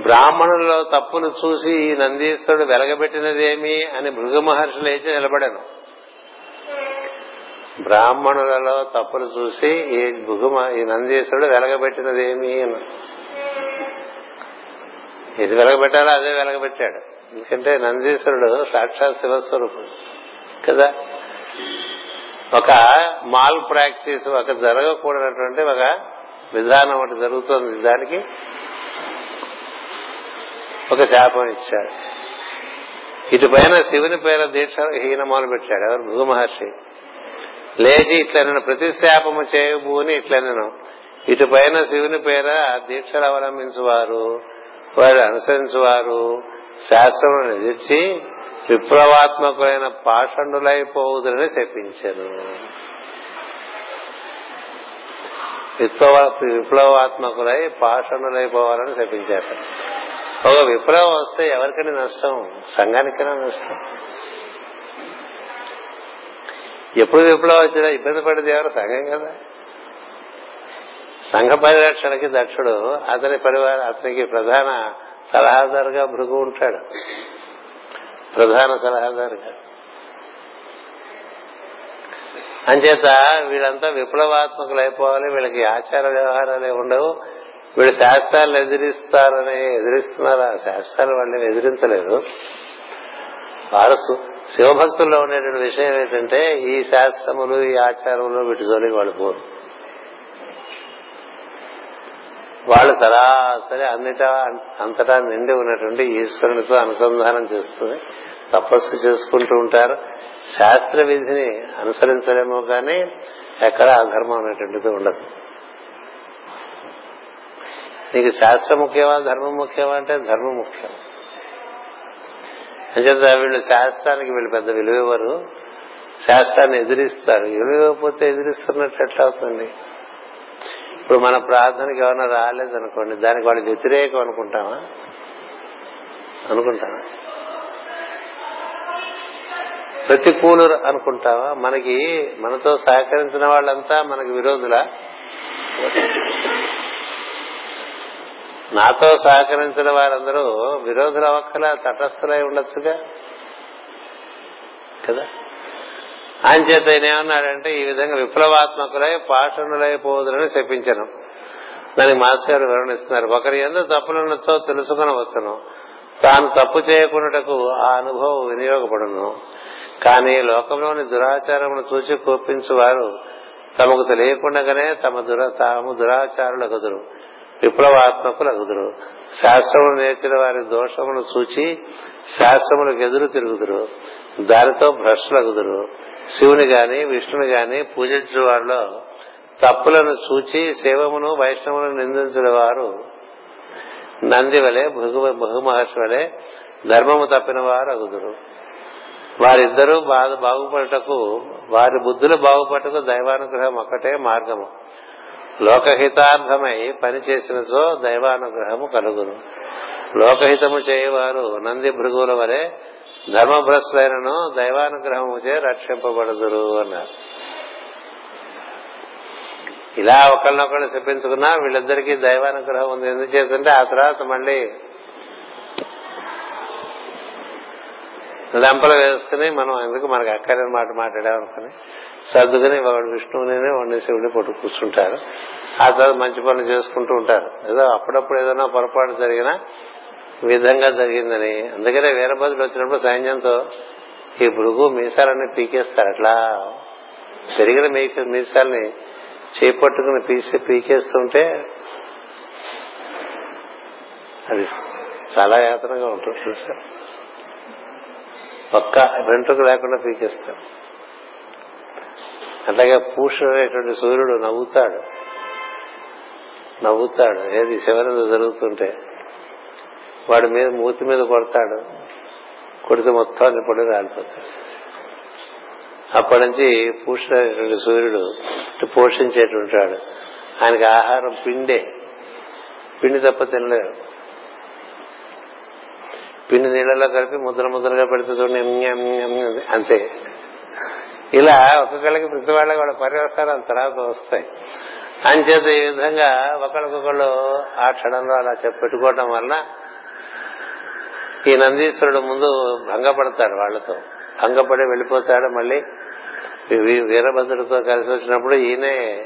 బ్రాహ్మణుల్లో తప్పును చూసి ఈ నందీశ్వరుడు వెలగబెట్టినదేమి అని భృగు మహర్షి లేచి నిలబడాను. బ్రాహ్మణులలో తప్పులు చూసి ఈ భృగు ఈ నందీశ్వరుడు వెలగబెట్టినదేమి అని. ఇది వెలగబెట్టాలో? అదే వెలగబెట్టాడు. ఎందుకంటే నందీశ్వరుడు సాక్షాత్ శివస్వరూపుడు. కదా? ఒక మాల్ ప్రాక్టీస్ ఒక జరగకూడనటువంటి ఒక విధానం ఒకటి జరుగుతుంది దానికి. ఒక శాపం ఇచ్చాడు. ఇటు పైన శివుని పేర దీక్ష హీన మొదలు పెట్టాడు. ఎవరు? భృగు మహర్షి. లేచి ఇట్లా నేను ప్రతి శాపము చేయబూని ఇట్లా నేను ఇటు పైన శివుని పేర దీక్షలు అవలంబించువారు. వారు అనుసరించువారు. శాస్త్రమును ఎదిర్చి విప్లవాత్మకులైన పాషండులైపోవుదని చెప్పించారు విప్లవ విప్లవాత్మకులై పాషండులైపోవాలని చెప్పించారు ఒక విప్లవం వస్తే ఎవరికైనా నష్టం సంఘానికైనా నష్టం. ఎప్పుడు విప్లవం వచ్చినా ఇబ్బంది పడేది ఎవరు? సంఘం కదా. సంఘ పరిరక్షణకి దక్షుడు అతని పరివారం అతనికి ప్రధాన సలహాదారుగా భృగు ఉంటాడు. ప్రధాన సలహాదారుగా. అంచేత వీళ్ళంతా విప్లవాత్మకులు అయిపోవాలి వీళ్ళకి ఆచార వ్యవహారాలే ఉండవు. వీళ్ళు శాస్త్రాలను ఎదిరిస్తారని ఎదిరిస్తున్నారా? శాస్త్రాలు వాళ్ళని ఎదిరించలేదు. వారు శివభక్తుల్లో ఉండేటువంటి విషయం ఏంటంటే ఈ శాస్త్రములు ఈ ఆచారములు వీటి జోలికి వాళ్ళు పోరు. వాళ్ళు సరాసరి అన్నిటా అంతటా నిండి ఉన్నటువంటి ఈశ్వరునితో అనుసంధానం చేస్తుంది. తపస్సు చేసుకుంటూ ఉంటారు. శాస్త్ర విధిని అనుసరించలేమో కానీ ఎక్కడ అధర్మం అనేటువంటిది ఉండదు. నీకు శాస్త్రం ముఖ్యమా ధర్మం ముఖ్యమా అంటే ధర్మం ముఖ్యం. అంచేత వీళ్ళు శాస్త్రానికి వీళ్ళు పెద్ద విలువ ఇవ్వరు. శాస్త్రాన్ని ఎదిరిస్తారు. విలువ ఇవ్వకపోతే ఎదిరిస్తున్నట్టు ఎట్లా అవుతుంది? ఇప్పుడు మన ప్రార్థనకి ఎవరైనా రాలేదనుకోండి దానికి వాళ్ళు వ్యతిరేకం అనుకుంటామా? అనుకుంటామా? ప్రతికూలు అనుకుంటావా మనకి మనతో సహకరించిన వాళ్ళంతా మనకి విరోధులా? నాతో సహకరించిన వారందరూ విరోధుల ఒక్కల తటస్థులై ఉండొచ్చుగా? కదా? ఆయన చేత ఆయన ఏమన్నాడంటే ఈ విధంగా విప్లవాత్మకులై పాషణులై పోదులని చెప్పించను దానికి మాస్టర్ గారు వివరణిస్తున్నారు ఒకరి ఎందుకు తప్పులున్నచో తెలుసుకునవచ్చును తాను తప్పు చేయకున్నటకు ఆ అనుభవం వినియోగపడును. కానీ లోకంలోని దురాచారమును చూచి కోపించు వారు తమకు తెలియకుండానే తమ దుర తాము దురాచారులగుదురు. విప్లవాత్మకులగుదురు. శాస్త్రములు నేర్చిన వారి దోషమును చూచి శాస్త్రములకు ఎదురు తిరుగుదురు. దానితో భ్రష్టులగుదురు. శివుని గాని విష్ణుని గాని పూజించిన వారిలో తప్పులను చూచి శివమును వైష్ణవును నిందించిన వారు నంది వలె బహుమహర్షి వలె ధర్మము తప్పిన వారు అగుదురు. వారిద్దరూ బాధ బాగుపడటకు వారి బుద్ధులు బాగుపడటకు దైవానుగ్రహం ఒక్కటే మార్గము. లోకహితార్థమై పనిచేసినచో దైవానుగ్రహము కలుగును. లోకహితము చేయవారు నంది భృగుల వలె ధర్మభ్రష్టులైనను దైవానుగ్రహము చే రక్షింపబడుదురు అన్నారు. ఇలా ఒకళ్ళనొకళ్ళు చెప్పించుకున్నా వీళ్ళిద్దరికీ దైవానుగ్రహం ఉంది. ఎందుచేతంటే ఆ తర్వాత మళ్ళీ లంపలు వేసుకుని మనం ఎందుకు మనకు అక్కర్లేని మాట మాట్లాడామనుకుని సర్దుకుని వాడు విష్ణువుని వాడిని శివుని పొట్టు కూర్చుంటారు. ఆ తర్వాత మంచి పనులు చేసుకుంటూ ఉంటారు. ఏదో అప్పుడప్పుడు ఏదైనా పొరపాటు జరిగినా విధంగా జరిగిందని. అందుకనే వీరభద్రుడు వచ్చినప్పుడు సైన్యంతో ఈ భృగు మీసాలన్నీ పీకేస్తారు అట్లా? పెరిగిన మీసాలని చేపట్టుకుని పీసి పీకేస్తుంటే అది చాలా యాతనగా ఉంటుంది చూసారు ఒక్క వెంట్రుకు లేకుండా పీకేస్తాడు అట్లాగే పూషుడైనటువంటి సూర్యుడు నవ్వుతాడు. నవ్వుతాడు. ఏది శివరందు జరుగుతుంటే. వాడి మీద మూతి మీద కొడతాడు. కొడితే మొత్తం అన్ని రాలిపోతాడు అప్పటి నుంచి పూషుడైనటువంటి సూర్యుడు పోషించేటుంటాడు ఆయనకి ఆహారం పిండే. పిండి తప్ప తినలేరు పిండి నీళ్ళలో కలిపి ముద్ర ముద్రగా పెడితే చూడండి అంతే. ఇలా ఒక్కొక్కళ్ళకి ప్రతి వాళ్ళకి వాళ్ళ పర్యవసానాలు తర్వాత వస్తాయి. అంచేత ఈ విధంగా ఒకళ్ళకొకళ్ళు ఆ క్షణంలో అలా పెట్టుకోవటం వలన ఈ నందీశ్వరుడు ముందు భంగపడతాడు వాళ్ళతో భంగపడి వెళ్ళిపోతాడు మళ్ళీ. వీరభద్రుడితో కలిసి వచ్చినప్పుడు ఈయనే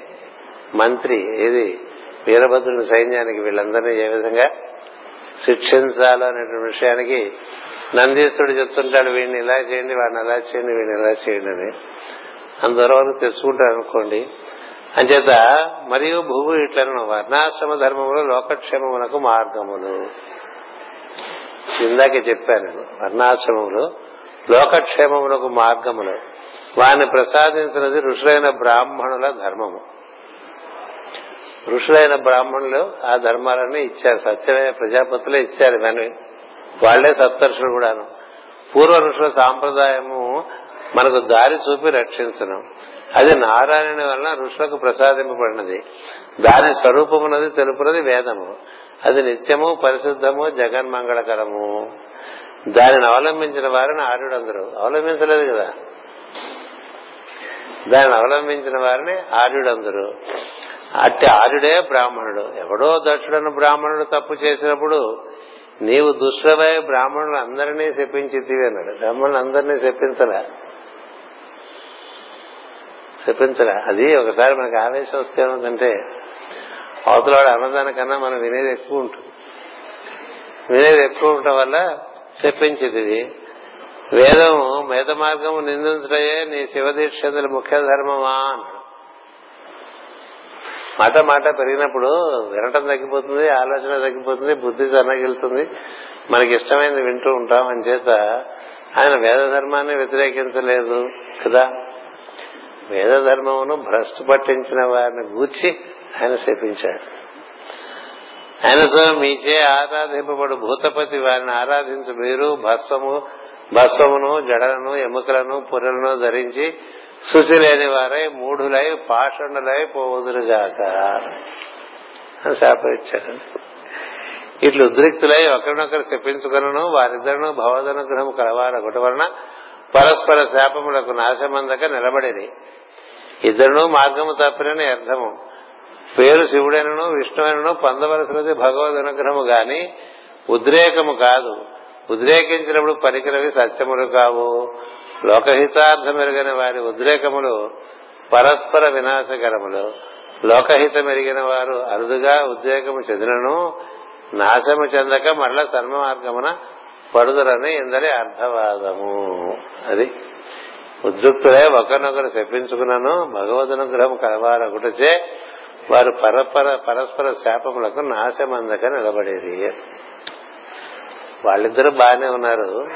మంత్రి ఇది వీరభద్రుని సైన్యానికి వీళ్ళందరినీ ఏ విధంగా శిక్షించాలో అనేటువంటి విషయానికి నందీశ్వరుడు చెప్తుంటాడు వీడిని ఇలా చేయండి వాడిని అలా చేయండి వీడిని ఇలా చేయండి అని. అంతవరకు తెచ్చుకుంటారు అనుకోండి. అంచేత మరియు భూమి ఇట్లను వర్ణాశ్రమ ధర్మములు లోకక్షేమములకు మార్గములు. ఇందాకే చెప్పాను నేను వర్ణాశ్రమములు లోకక్షేమములకు మార్గములు. వారిని ప్రసాదించినది ఋషులైన బ్రాహ్మణుల ధర్మము. ఋషులైన బ్రాహ్మణులు ఆ ధర్మాలన్నీ ఇచ్చారు సత్యమైన ప్రజాపతులే ఇచ్చారు ఇవన్నీ. వాళ్ళే సప్తర్షులు కూడాను. పూర్వ ఋషుల సాంప్రదాయము మనకు దారి చూపి రక్షించను. అది నారాయణ వలన ఋషులకు ప్రసాదింపబడినది. దాని స్వరూపమున్నది తెలుపునది వేదము. అది నిత్యము పరిశుద్ధము జగన్మంగళకరము. దానిని అవలంబించిన వారిని ఆర్యుడందరూ. అవలంబించలేదు కదా? దానిని అవలంబించిన వారిని ఆర్యుడందరూ. అట్టి ఆర్యుడే బ్రాహ్మణుడు. ఎవడో దక్షుడను బ్రాహ్మణుడు తప్పు చేసినప్పుడు నీవు దుష్టమై బ్రాహ్మణులు అందరినీ చెప్పించితివి అన్నాడు. బ్రాహ్మణులు అందరినీ చెప్పించలే చెప్పించలే అది ఒకసారి మనకి ఆవేశం వస్తే ఏమిటంటే అవతలవాడు అన్నదానికన్నా మనం వినేది ఎక్కువ ఉంటుంది. వినేది ఎక్కువ ఉండటం వల్ల చెప్పించేది ఇది వేదము వేద మార్గము నిందించడయే నీ శివదీక్షతుల ముఖ్య ధర్మమా అన్నాడు. మాట మాట పెరిగినప్పుడు వినటం తగ్గిపోతుంది ఆలోచన తగ్గిపోతుంది బుద్ధి తనగిలుతుంది మనకి ఇష్టమైనది వింటూ ఉంటాం అని చేత ఆయన వేద ధర్మాన్ని వ్యతిరేకించలేదు కదా. వేద ధర్మమును భ్రష్టు పట్టించిన వారిని గూర్చి ఆయన శపించాడు ఆయనతో మీచే ఆరాధింపబడు భూతపతి వారిని ఆరాధించు మీరు భస్వము భస్వమును జడలను ఎముకలను పురలను ధరించి శుచి లేని వారై మూఢులై పాషండులై పోవుదురుగాక. అని శాపం ఇట్లు ఉద్రిక్తులై ఒకరినొకరు చెప్పించుకులను వారిద్దరును భవదనుగ్రహం కలవారు ఒకటి వలన పరస్పర శాపములకు నాశమందక నిలబడిరి. ఇద్దరును మార్గము తప్పినని అర్థము. పేరు శివుడైనను విష్ణువైనను పొందవలసినది భగవద్ అనుగ్రహము గాని ఉద్రేకము కాదు. ఉద్రేకించినప్పుడు పనికిరవి సత్యములు కావు. లోకహితార్థమెరుగని వారి ఉద్రేకములు పరస్పర వినాశకరములు. లోకహితం ఎరిగిన వారు అరుదుగా ఉద్రేకము చెందినను నాశము చెందక మరల సన్మార్గమున పడుదరని ఇందరి అర్థవాదము. అది ఉద్రిక్తులే ఒకరినొకరు చెప్పించుకున్నాను భగవదనుగ్రహం కలవారొకటిచే వారు పరపర పరస్పర శాపములకు నాశమందక నిలబడేది. వాళ్ళిద్దరూ బాగానే ఉన్నారు.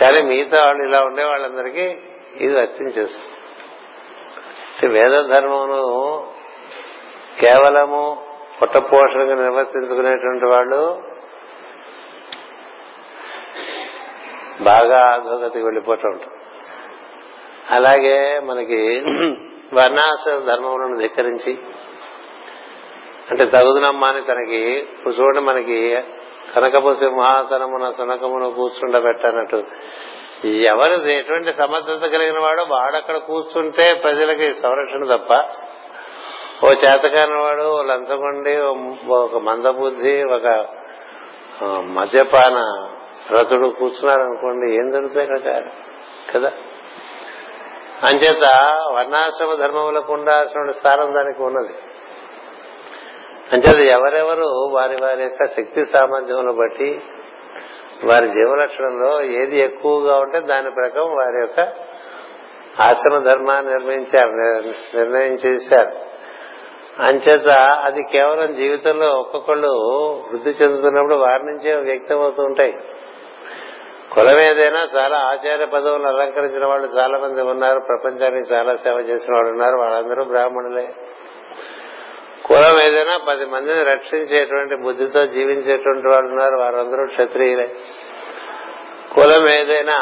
కానీ మిగతా వాళ్ళు ఇలా ఉండే వాళ్ళందరికీ ఇది వర్తించేస్తుంది వేద ధర్మమును కేవలము పుట్ట పోషణగా నిర్వర్తించుకునేటువంటి వాళ్ళు బాగా అధోగతికి వెళ్ళిపోతూ ఉంటారు. అలాగే మనకి వర్ణాశ్రమ ధర్మములను ధిక్కరించి అంటే తగుదనమ్మాని తనకి ఇప్పుడు చూడండి మనకి కనకపు సింహాసనమున సునకమును కూర్చుండబెట్టనట్టు. ఎవరు ఎటువంటి సమర్థత కలిగిన వాడో వాడక్కడ కూర్చుంటే ప్రజలకి సంరక్షణ తప్ప ఓ చేతకాని వాడు ఓ లంచగొండి ఒక మందబుద్ధి ఒక మద్యపాన రతుడు కూర్చున్నాడు అనుకోండి ఏం జరుగుతాయి కదా కదా? అంచేత వర్ణాశ్రమ ధర్మములకు ఉండాల్సిన స్థానం దానికి ఉన్నది. అంచేత ఎవరెవరు వారి వారి యొక్క శక్తి సామర్థ్యమును బట్టి వారి జీవలక్షణంలో ఏది ఎక్కువగా ఉంటే దాని ప్రకారం వారి యొక్క ఆశ్రమ ధర్మాన్ని నిర్ణయించారు నిర్ణయం చేశారు. అంచేత అది కేవలం జీవితంలో ఒక్కొక్కళ్ళు వృద్ధి చెందుతున్నప్పుడు వారి నుంచే వ్యక్తం అవుతూ ఉంటాయి. కులం ఏదైనా చాలా ఆచార్య పదవులను అలంకరించిన వాళ్ళు చాలా మంది ఉన్నారు ప్రపంచానికి చాలా సేవ చేసిన వాళ్ళు ఉన్నారు వాళ్ళందరూ బ్రాహ్మణులే. కులం ఏదైనా పది మందిని రక్షించేటువంటి బుద్ధితో జీవించేటువంటి వాళ్ళు ఉన్నారు వారందరూ క్షత్రియులే. కులం ఏదైనా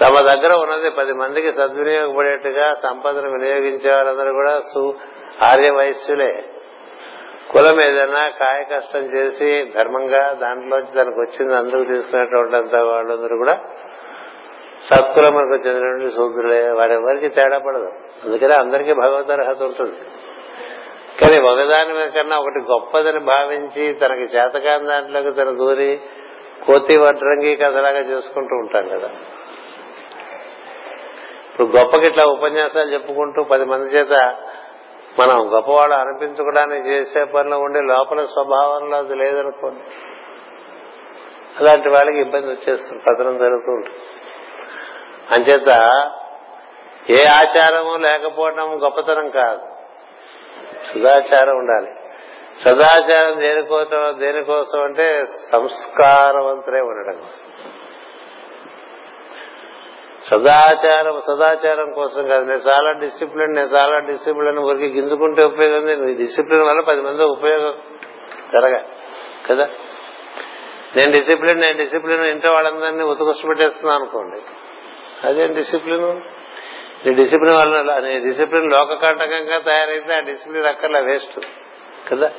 తమ దగ్గర ఉన్నది పది మందికి సద్వినియోగపడేట్టుగా సంపదను వినియోగించే వాళ్ళందరూ కూడా సు ఆర్య వైశ్యులే కులం ఏదైనా కాయ కష్టం చేసి ధర్మంగా దాంట్లోంచి తనకు వచ్చింది అందుకు తీసుకునేటువంటి వాళ్ళందరూ కూడా సత్కులములకు చెందినటువంటి శూద్రులే. వారెవరికి తేడా పడదు. అందుకనే అందరికీ భగవద్ అర్హత ఉంటుంది. కానీ ఒకదాని మీద కన్నా ఒకటి గొప్పదని భావించి తనకి చేతకాని దాంట్లోకి తన దూరి కోతి వడ్రంగి కథలాగా చేసుకుంటూ ఉంటాం కదా. ఇప్పుడు గొప్పకి ఇట్లా ఉపన్యాసాలు చెప్పుకుంటూ పది మంది చేత మనం గొప్పవాళ్ళు అనిపించుకోవడానికి చేసే పనిలో ఉండి లోపల స్వభావంలో అది లేదనుకోండి. అలాంటి వాళ్ళకి ఇబ్బంది వచ్చేస్తుంది పతనం జరుగుతూ ఉంటుంది. అంచేత ఏ ఆచారము లేకపోవడం గొప్పతనం కాదు. సదాచారం ఉండాలి. సదాచారం దేనికోసం దేనికోసం అంటే సంస్కారవంతులే ఉండడం కోసం. సదాచారం సదాచారం కోసం కాదు. నేను చాలా డిసిప్లిన్ నేను చాలా డిసిప్లిన్ ఊరికి గింజుకుంటే ఉపయోగం నీ డిసిప్లిన్ వల్ల పది మంది ఉపయోగం జరగ కదా? నేను డిసిప్లిన్ నేను డిసిప్లిన్ ఇంట్లో వాళ్ళందరినీ ఉతకొచ్చి పెట్టేస్తున్నాను అనుకోండి. అదేం డిసిప్లిన్ నీ డిసిప్లిన్ వల్ల నీ డిసిప్లిన్ లోకకంటకంగా తయారైతే ఆ డిసిప్లిన్ అక్కర్లా వేస్ట్ కదా?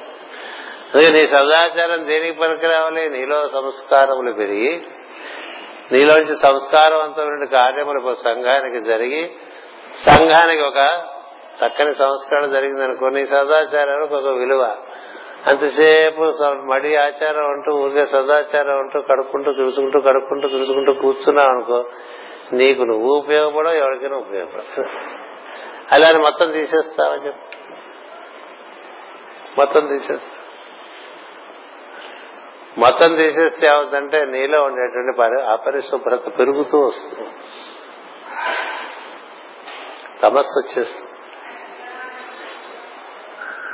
అందుకే నీ సదాచారం దేనికి పనికి రావాలి? నీలో సంస్కారములు పెరిగి నీలోంచి సంస్కారవంతమైన కార్యములు సంఘానికి జరిగి సంఘానికి ఒక చక్కని సంస్కరణ జరిగిందనుకో నీ సదాచారానికి ఒక విలువ. అంతసేపు మడి ఆచారం అంటూ ఊరికే సదాచారం అంటూ కడుక్కుంటూ తుడుచుకుంటూ కడుక్కుంటూ తుడుచుకుంటూ కూర్చున్నావు అనుకో నీకు నువ్వు ఉపయోగపడవు ఎవరికైనా ఉపయోగపడవు. అలా మొత్తం తీసేస్తావని చెప్పి. మొత్తం తీసేస్తా. మొత్తం తీసేస్తే ఏమవుతుందంటే నీలో ఉండేటువంటి పరి- అపరిశుభ్రత పెరుగుతూ వస్తుంది. తమస్సు వచ్చేస్తుంది.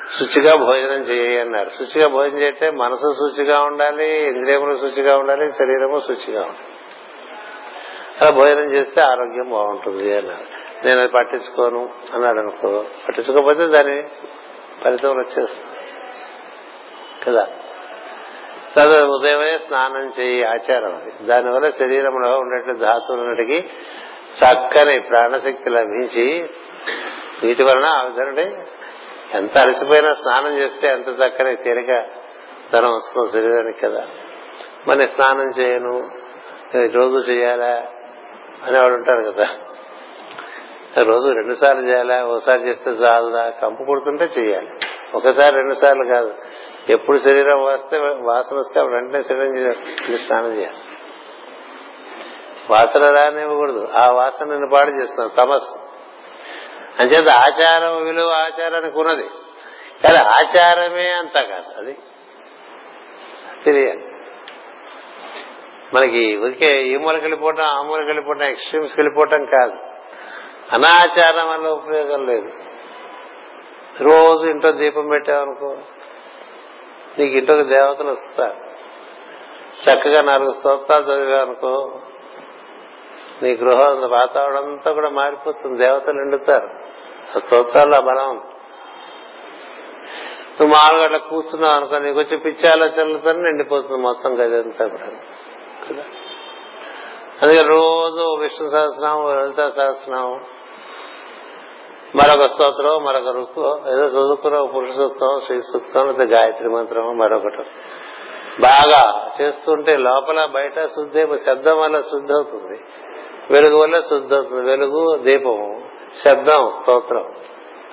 శుచిగా భోజనం చేయన్నారు శుచిగా భోజనం చేస్తే మనసు శుచిగా ఉండాలి ఇంద్రియములు శుచిగా ఉండాలి శరీరము శుచిగా ఉండాలి. అలా భోజనం చేస్తే ఆరోగ్యం బాగుంటుంది అన్నారు. నేను అది పట్టించుకోను అన్నాడు అనుకో. పట్టించుకోకపోతే దాని ఫలితం వచ్చేస్తుంది. కదా? తదు ఉదయమే స్నానం చేయి ఆచారం అది. దానివల్ల శరీరంలో ఉండేట్టు ధాతువులన్నిటికీ చక్కని ప్రాణశక్తి లభించి వీటి వలన ఆ విధంగా ఎంత అలసిపోయినా స్నానం చేస్తే ఎంత చక్కని తేలిక ధనం వస్తుంది శరీరానికి కదా. మరి స్నానం చేయను రోజు చేయాలా అనేవాడు ఉంటారు కదా. రోజు రెండు సార్లు చేయాలా ఓసారి చేస్తే చాలదా? కంపు కొడుతుంటే చేయాలి. ఒకసారి రెండు సార్లు కాదు. ఎప్పుడు శరీరం వస్తే వాసన వస్తే అప్పుడు వెంటనే శరీరం చేయాలి స్నానం చేయాలి. వాసన రానివ్వకూడదు ఆ వాసన నిన్ను పాడు చేస్తున్నాం తమస్సు. అంచేత ఆచారం విలువ ఆచారానికి ఉన్నది. కానీ ఆచారమే అంత కాదు. అది తెలియాలి. మనకి ఊరికే ఈ మూలకి వెళ్ళిపోవటం ఆ మూలకి వెళ్ళిపోవటం ఎక్స్ట్రీమ్స్ వెళ్ళిపోవటం కాదు. అనాచారం వల్ల ఉపయోగం లేదు. రోజు ఇంట్లో దీపం పెట్టామనుకో నీకు ఇంట్లోకి దేవతలు వస్తారు. చక్కగా నాలుగు స్తోత్రాలు చదివానుకో నీ గృహం వాతావరణం అంతా కూడా మారిపోతుంది. దేవతలు నిండుతారు. ఆ స్తోత్రాల్లో బలం నువ్వు మామూలుగా అట్లా కూర్చున్నావు అనుకో నీకు వచ్చి పిచ్చి ఆలోచనలతో నిండిపోతుంది మొత్తం గది అంతా కూడా. అందుకే రోజు విష్ణు సహస్రనామం లలిత సహస్రనామం మరొక స్తోత్రం మరొక రుక్కు ఏదో చదువుకున్న పురుష సూక్తం శ్రీ సూక్తం లేదా గాయత్రి మంత్రం మరొకటి. బాగా చేస్తుంటే లోపల బయట శుద్ధి శబ్దం వల్ల శుద్ధి అవుతుంది. వెలుగు వల్ల శుద్ధి అవుతుంది. వెలుగు దీపం శబ్దం స్తోత్రం.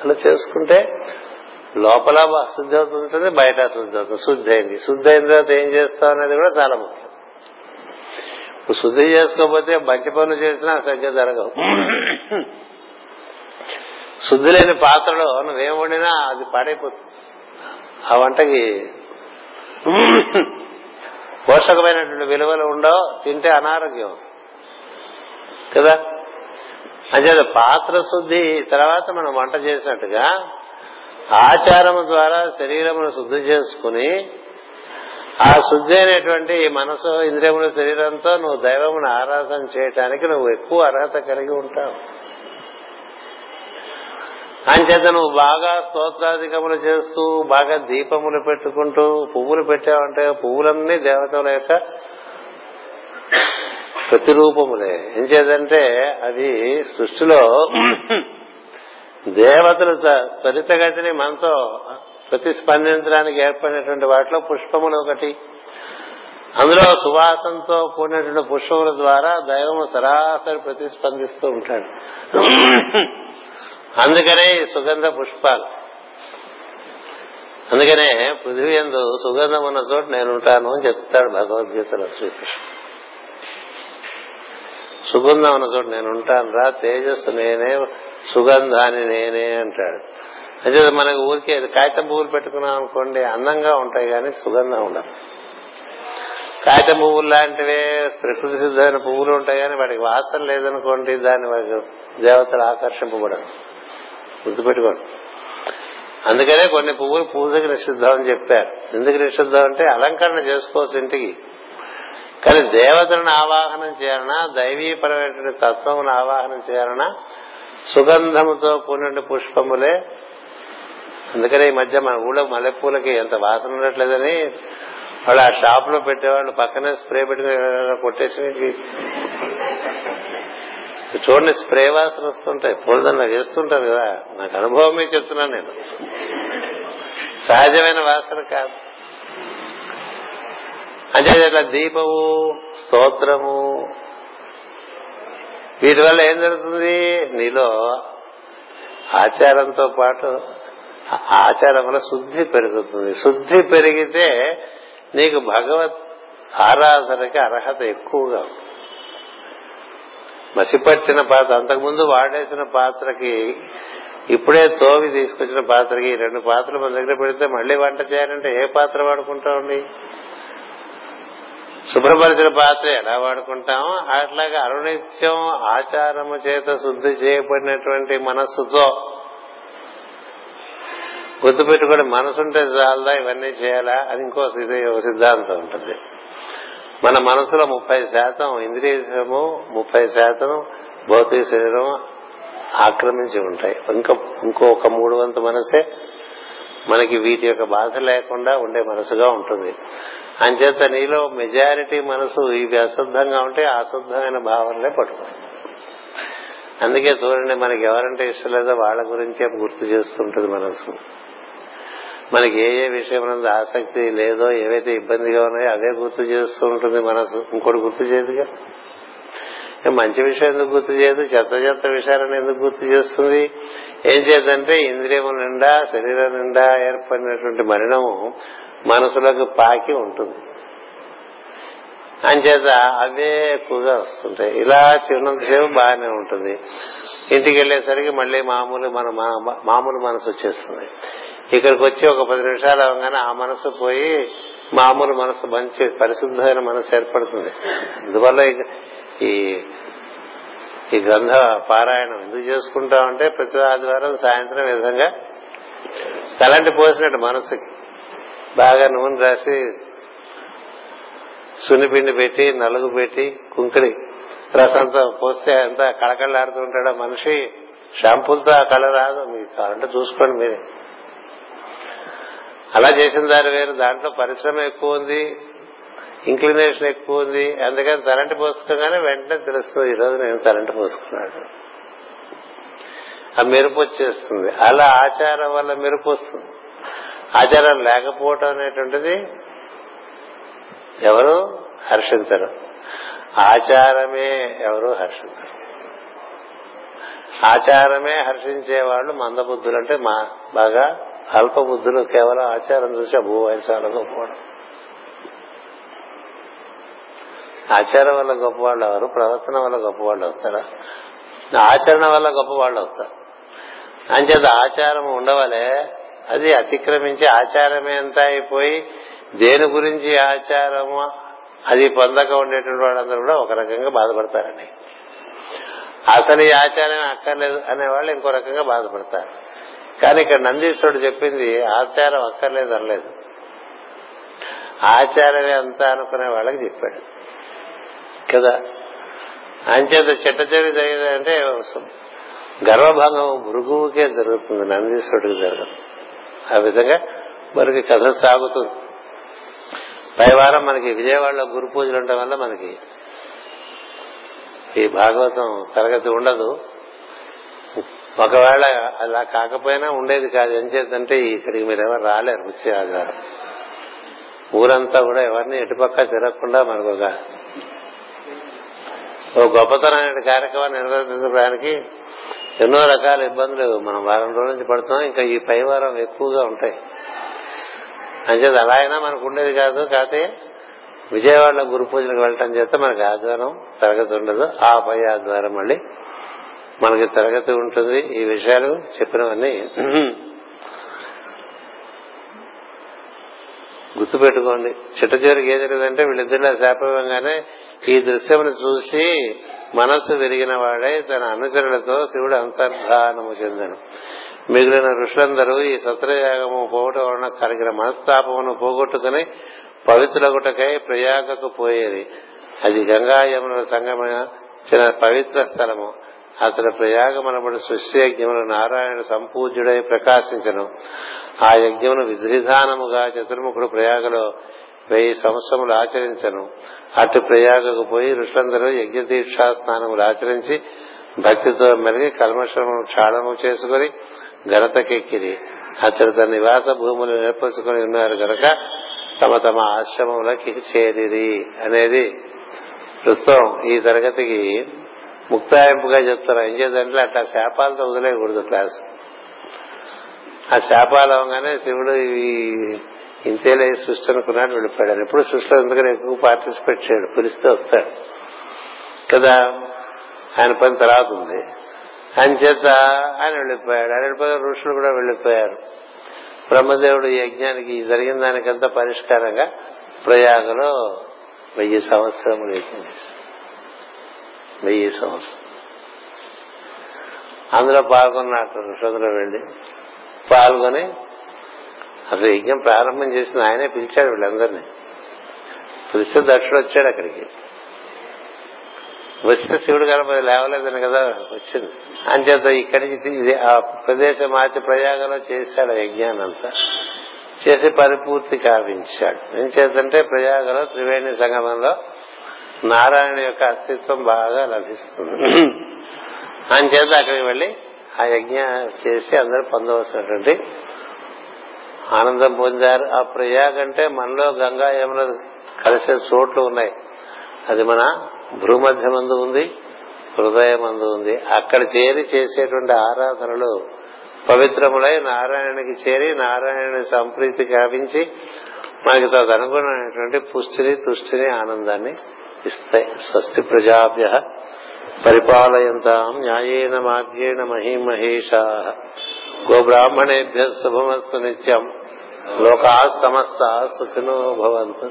అలా చేసుకుంటే లోపల శుద్ధి అవుతుంటుంది బయట శుద్ధి అవుతుంది. శుద్ధి అయింది. శుద్ధి అయిన తర్వాత ఏం చేస్తాం అనేది కూడా చాలా ముఖ్యం. శుద్ధి చేసుకోకపోతే మంచి పనులు చేసినా సరిగ్గా జరగవు. శుద్ధి లేని పాత్రలో నువ్వేం వండినా అది పాడైపోతుంది. ఆ వంటకి పోషకమైనటువంటి విలువలు ఉండవు తింటే అనారోగ్యం కదా? అంచేత పాత్ర శుద్ధి తర్వాత మనం వంట చేసినట్టుగా ఆచారము ద్వారా శరీరమును శుద్ధి చేసుకుని ఆ శుద్ధి అయినటువంటి మనసు ఇంద్రియముల శరీరంతో నువ్వు దైవమును ఆరాధన చేయటానికి నువ్వు ఎక్కువ అర్హత కలిగి ఉంటావు. అంచేత నువ్వు బాగా స్తోత్రాధికములు చేస్తూ బాగా దీపములు పెట్టుకుంటూ పువ్వులు పెట్టావంటే పువ్వులన్నీ దేవతల యొక్క ప్రతిరూపములే. ఏం చేదంటే అది సృష్టిలో దేవతలు త్వరితగతిని మనతో ప్రతిస్పందించడానికి ఏర్పడినటువంటి వాటిలో పుష్పములు ఒకటి. అందులో సువాసంతో కూడినటువంటి పుష్పముల ద్వారా దైవము సరాసరి ప్రతిస్పందిస్తూ ఉంటాడు. అందుకనే ఈ సుగంధ పుష్పాలు. అందుకనే పృథివీ ఎందు సుగంధం ఉన్న చోట నేను ఉంటాను అని చెప్తాడు భగవద్గీతలో శ్రీకృష్ణ సుగంధం ఉన్న చోట నేను ఉంటాను రా తేజస్సు నేనే సుగంధాన్ని నేనే అంటాడు. అంటే మనకు ఊరికే కాగితం పువ్వులు పెట్టుకున్నాం అనుకోండి అందంగా ఉంటాయి కానీ సుగంధం ఉండదు. కాగితం పువ్వులు లాంటివే ప్రకృతి సిద్ధమైన పువ్వులు ఉంటాయి కానీ వాటికి వాసన లేదనుకోండి దాన్ని వారికి దేవతలు ఆకర్షింపబడదు గుర్తుపెట్టుకోండి. అందుకనే కొన్ని పువ్వులు పూజకి నిషిద్ధం అని చెప్పారు. ఎందుకు నిషిద్ధం అంటే అలంకరణ చేసుకోవచ్చు ఇంటికి. కానీ దేవతలను ఆవాహనం చేయాలన్నా దైవీపరమైనటువంటి తత్వమును ఆవాహనం చేయాలన్నా సుగంధముతో కూడిన పుష్పములే. అందుకనే ఈ మధ్య మన ఊళ్ళో మల్లెపూలకి ఎంత వాసన ఉండట్లేదని వాళ్ళు ఆ షాప్లో పెట్టేవాళ్ళు పక్కనే స్ప్రే పెట్టుకుని కొట్టేసి చూడండి స్ప్రే వాసన వస్తుంటాయి. పూలదండ వేస్తుంటారు కదా. నాకు అనుభవమే చెప్తున్నాను నేను. సహజమైన వాసన కాదు. అంటే ఇట్లా దీపము స్తోత్రము వీటి వల్ల ఏం జరుగుతుంది? నీలో ఆచారంతో పాటు ఆచారం వల్ల శుద్ధి పెరుగుతుంది. శుద్ధి పెరిగితే నీకు భగవత్ ఆరాధనకి అర్హత ఎక్కువగా మసిపట్టిన పాత్ర అంతకుముందు వాడేసిన పాత్రకి ఇప్పుడే తోవి తీసుకొచ్చిన పాత్రకి రెండు పాత్రలు మన దగ్గర పెడితే మళ్ళీ వంట చేయాలంటే ఏ పాత్ర వాడుకుంటామండి? శుభ్రపరిచిన పాత్ర ఎలా వాడుకుంటామో అట్లాగా అరుణిత్యం ఆచారము చేత శుద్ధి చేయబడినటువంటి మనస్సుతో గుర్తుపెట్టుకుని మనసుంటే చాలదా ఇవన్నీ చేయాలా? అని ఇంకో సిద్ధాంతం ఉంటుంది. మన మనసులో ముప్పై శాతం ఇంద్రియము ముప్పై శాతం భౌతిక శరీరం ఆక్రమించి ఉంటాయి. ఇంకా ఇంకో ఒక మూడు వంతు మనసే మనకి వీటి యొక్క బాధ లేకుండా ఉండే మనసుగా ఉంటుంది. అంచేత నీలో మెజారిటీ మనసు ఇవి అశుద్ధంగా ఉంటే అశుద్ధమైన భావనలే పట్టుకొస్తాయి. అందుకే చూడండి మనకి ఎవరంటే ఇష్టం లేదో వాళ్ళ గురించే గుర్తు చేస్తుంటది మనసు. మనకి ఏ ఏ విషయం ఆసక్తి లేదో ఏవైతే ఇబ్బందిగా ఉన్నాయో అవే గుర్తు చేస్తూ ఉంటుంది మనసు. ఇంకోటి గుర్తు చేయదుగా? మంచి విషయం ఎందుకు గుర్తు చేయదు? చెత్త చెత్త విషయాలను ఎందుకు గుర్తు చేస్తుంది? ఏం చేద్దంటే ఇంద్రియము నిండా శరీరం నిండా ఏర్పడినటువంటి మరణము మనసులోకి పాకి ఉంటుంది. అంచేత అవే ఎక్కువగా వస్తుంటాయి. ఇలా చిన్నంతసేపు బాగానే ఉంటుంది. ఇంటికి వెళ్ళేసరికి మళ్ళీ మామూలు మన మామూలు మనసు వచ్చేస్తుంది. ఇక్కడికి వచ్చి ఒక పది నిమిషాలు అవగానే ఆ మనసు పోయి మామూలు మనసు మంచి పరిశుద్ధమైన మనసు ఏర్పడుతుంది. అందువల్ల ఈ ఈ గ్రంథ పారాయణం ఎందుకు చేసుకుంటామంటే ప్రతి ఆదివారం సాయంత్రం విధంగా తలంటి పోసినట్టు మనసుకి. బాగా నూనె రాసి సున్నిపిండి పెట్టి నలుగు పెట్టి కుంకడి రసంతో పోస్తే ఎంత కళకళలాడుతూ ఉంటాడో మనిషి. షాంపూలతో ఆ కళ రాదు. మీకు కావాలంటే చూసుకోండి మీరే. అలా చేసిన దాని వేరు. దాంట్లో పరిశ్రమ ఎక్కువ ఉంది. ఇంక్లినేషన్ ఎక్కువ ఉంది. అందుకని తలంటి పోసుకోగానే వెంటనే తెలుస్తుంది ఈ రోజు నేను తలంటి పోసుకున్నాడు ఆ మెరుపు వచ్చేస్తుంది. అలా ఆచారం వల్ల మెరుపు వస్తుంది. ఆచారం లేకపోవటం అనేటువంటిది ఎవరు? హర్షించరు. ఆచారమే ఎవరు? హర్షించరు. ఆచారమే హర్షించే వాళ్ళు మందబుద్ధులు అంటే మా బాగా అల్ప బుద్ధులు కేవలం ఆచారం చూసి అబ్బో ఆయన చాలా గొప్పవాడు. ఆచారం వల్ల గొప్పవాళ్ళు ఎవరు? ప్రవర్తన వల్ల గొప్పవాళ్ళు అవుతారా? ఆచరణ వల్ల గొప్పవాళ్ళు అవుతారు. అంచేత ఆచారం ఉండవలే అది అతిక్రమించి ఆచారమే అంతా అయిపోయి దేని గురించి ఆచారము అది పొందక ఉండేటువంటి వాళ్ళందరూ కూడా ఒక రకంగా బాధపడతారండి. అసలు ఈ ఆచారం అక్కర్లేదు అనేవాళ్ళు ఇంకో రకంగా బాధపడతారు. కానీ ఇక్కడ నందీశ్వరుడు చెప్పింది ఆచారం అక్కర్లేదు అనలేదు. ఆచారమే అంతా అనుకునే వాళ్ళకి చెప్పాడు. కదా? అంచేత చెట్ట చెవి జరిగిందంటే గర్వభంగం భృగువుకే జరుగుతుంది నందీశ్వరుడికి జరగదు. ఆ విధంగా మనకి కథ సాగుతుంది. పైవారం మనకి విజయవాడలో గురు పూజలు ఉండటం వల్ల మనకి ఈ భాగవతం తరగతి ఉండదు. ఒకవేళ అలా కాకపోయినా ఉండేది కాదు. ఏం చేద్దంటే ఇక్కడికి మీరు ఎవరు రాలేరు వచ్చే ఆధారం. ఊరంతా కూడా ఎవరిని ఎటుపక్క తిరగకుండా మనకు ఒక ఓ గొప్పతనమైన కార్యక్రమాన్ని నిర్వహించడానికి ఎన్నో రకాల ఇబ్బందులు మనం వారం రోజుల నుంచి పడుతున్నాం. ఇంకా ఈ పై వారం ఎక్కువగా ఉంటాయి. అంచేది అలా అయినా మనకు ఉండేది కాదు. కాకపోతే విజయవాడలో గురు పూజలకు వెళ్ళటం చేత మనకి ఆదివారం తరగతి ఉండదు. ఆ పై ఆదివారం మళ్ళీ మనకి తరగతి ఉంటుంది. ఈ విషయాలు చెప్పినవన్నీ గుర్తుపెట్టుకోండి. చిట్ట చివరికి ఏం జరిగిందంటే వీళ్ళిద్దరిలో శాపంగానే ఈ దృశ్యమును చూసి మనస్సు విరిగిన వాడై తన అనుచరులతో శివుడు అంతర్ధానము చెందను మిగిలిన ఋషులందరూ ఈ సత్రయాగము పోవటం వలన కలిగిన మనస్తాపమును పోగొట్టుకుని పవిత్రగుటకై ప్రయాగకు పోయేది. అది గంగా యమున సంగమించిన పవిత్ర స్థలము. అసలు ప్రయాగమనబడి సృష్టి యజ్ఞములు నారాయణ సంపూజ్యుడై ప్రకాశించను. ఆ యజ్ఞమును విధిధానముగా చతుర్ముఖుడు ప్రయాగలో వెయ్యి సంవత్సరములు ఆచరించను. అటు ప్రయాగకు పోయి ఋషులందరూ యజ్ఞ దీక్షా స్నానములు ఆచరించి భక్తితో మెరిగి కల్మషము క్షాళము చేసుకుని ఘనతకెక్కిరి అతడు తన నివాస భూములు ఏర్పరచుకుని ఉన్నారు గనక తమ తమ ఆశ్రమములకి చేరిరి అనేది ప్రస్తుతం ఈ తరగతికి ముక్తాయింపుగా చెప్తారు. ఏం చేద్దంటే అట్లా శాపాలతో వదిలేయకూడదు క్లాస్. ఆ శాపాలు అవగానే శివుడు ఈ ఇంతేలే సృష్టి అనుకున్నాడు వెళ్ళిపోయాడు. ఎప్పుడు సృష్టిలో ఎందుకని ఎక్కువ పార్టిసిపేట్ చేయడు పిలిస్తే వస్తాడు. కదా ఆయన పని తర్వాత ఉంది. అంచేత చేత ఆయన వెళ్ళిపోయాడు. ఆయన వెళ్ళిపోయారు ఋషులు కూడా వెళ్ళిపోయారు. బ్రహ్మదేవుడు ఈ యజ్ఞానికి జరిగిన దానికంతా పరిష్కారంగా ప్రయాగలో వెయ్యి సంవత్సరములు యజ్ఞం చేశారు వెయ్యి సంవత్సరం. అందులో పాల్గొన్నట్టు ఋషులందరూ వెళ్ళి. పాల్గొని అసలు యజ్ఞం ప్రారంభం చేసిన ఆయనే పిలిచాడు వీళ్ళందరినీ. పిలిస్తే దక్షుడు వచ్చాడు అక్కడికి. వస్తే శివుడు గణపతి లేవలేదని కదా వచ్చింది. అంచేత ఇక్కడి నుంచి ఇది ఆ ప్రదేశం మార్చి ప్రయాగంలో చేశాడు ఆ యజ్ఞానంతా చేసి పరిపూర్తి కావించాడు. ఏం చేద్దంటే ప్రయాగలో త్రివేణి సంగమంలో నారాయణ యొక్క అస్తిత్వం బాగా లభిస్తుంది. అంచేత అక్కడికి వెళ్ళి ఆ యజ్ఞ చేసి అందరూ పొందవలసినటువంటి ఆనందం పొందారు. ఆ ప్రయాగ అంటే మనలో గంగా యమున కలిసే చోట్లు ఉన్నాయి. అది మన భూమధ్యమందు ఉంది హృదయమందు ఉంది. అక్కడ చేరి చేసేటువంటి ఆరాధనలు పవిత్రములై నారాయణకి చేరి నారాయణ సంప్రీతి కావించి మనకి తదనుగుణమైనటువంటి పుష్టిని తుష్టిని ఆనందాన్ని ఇస్తాయి. స్వస్తి ప్రజాభ్య పరిపాలయంతాం న్యాయేన మార్గేణ మహిమహేషా. గోబ్రాహ్మణేభ్య శుభమస్తు నిత్యం. లోకా సమస్త సుఖినో భవంతు.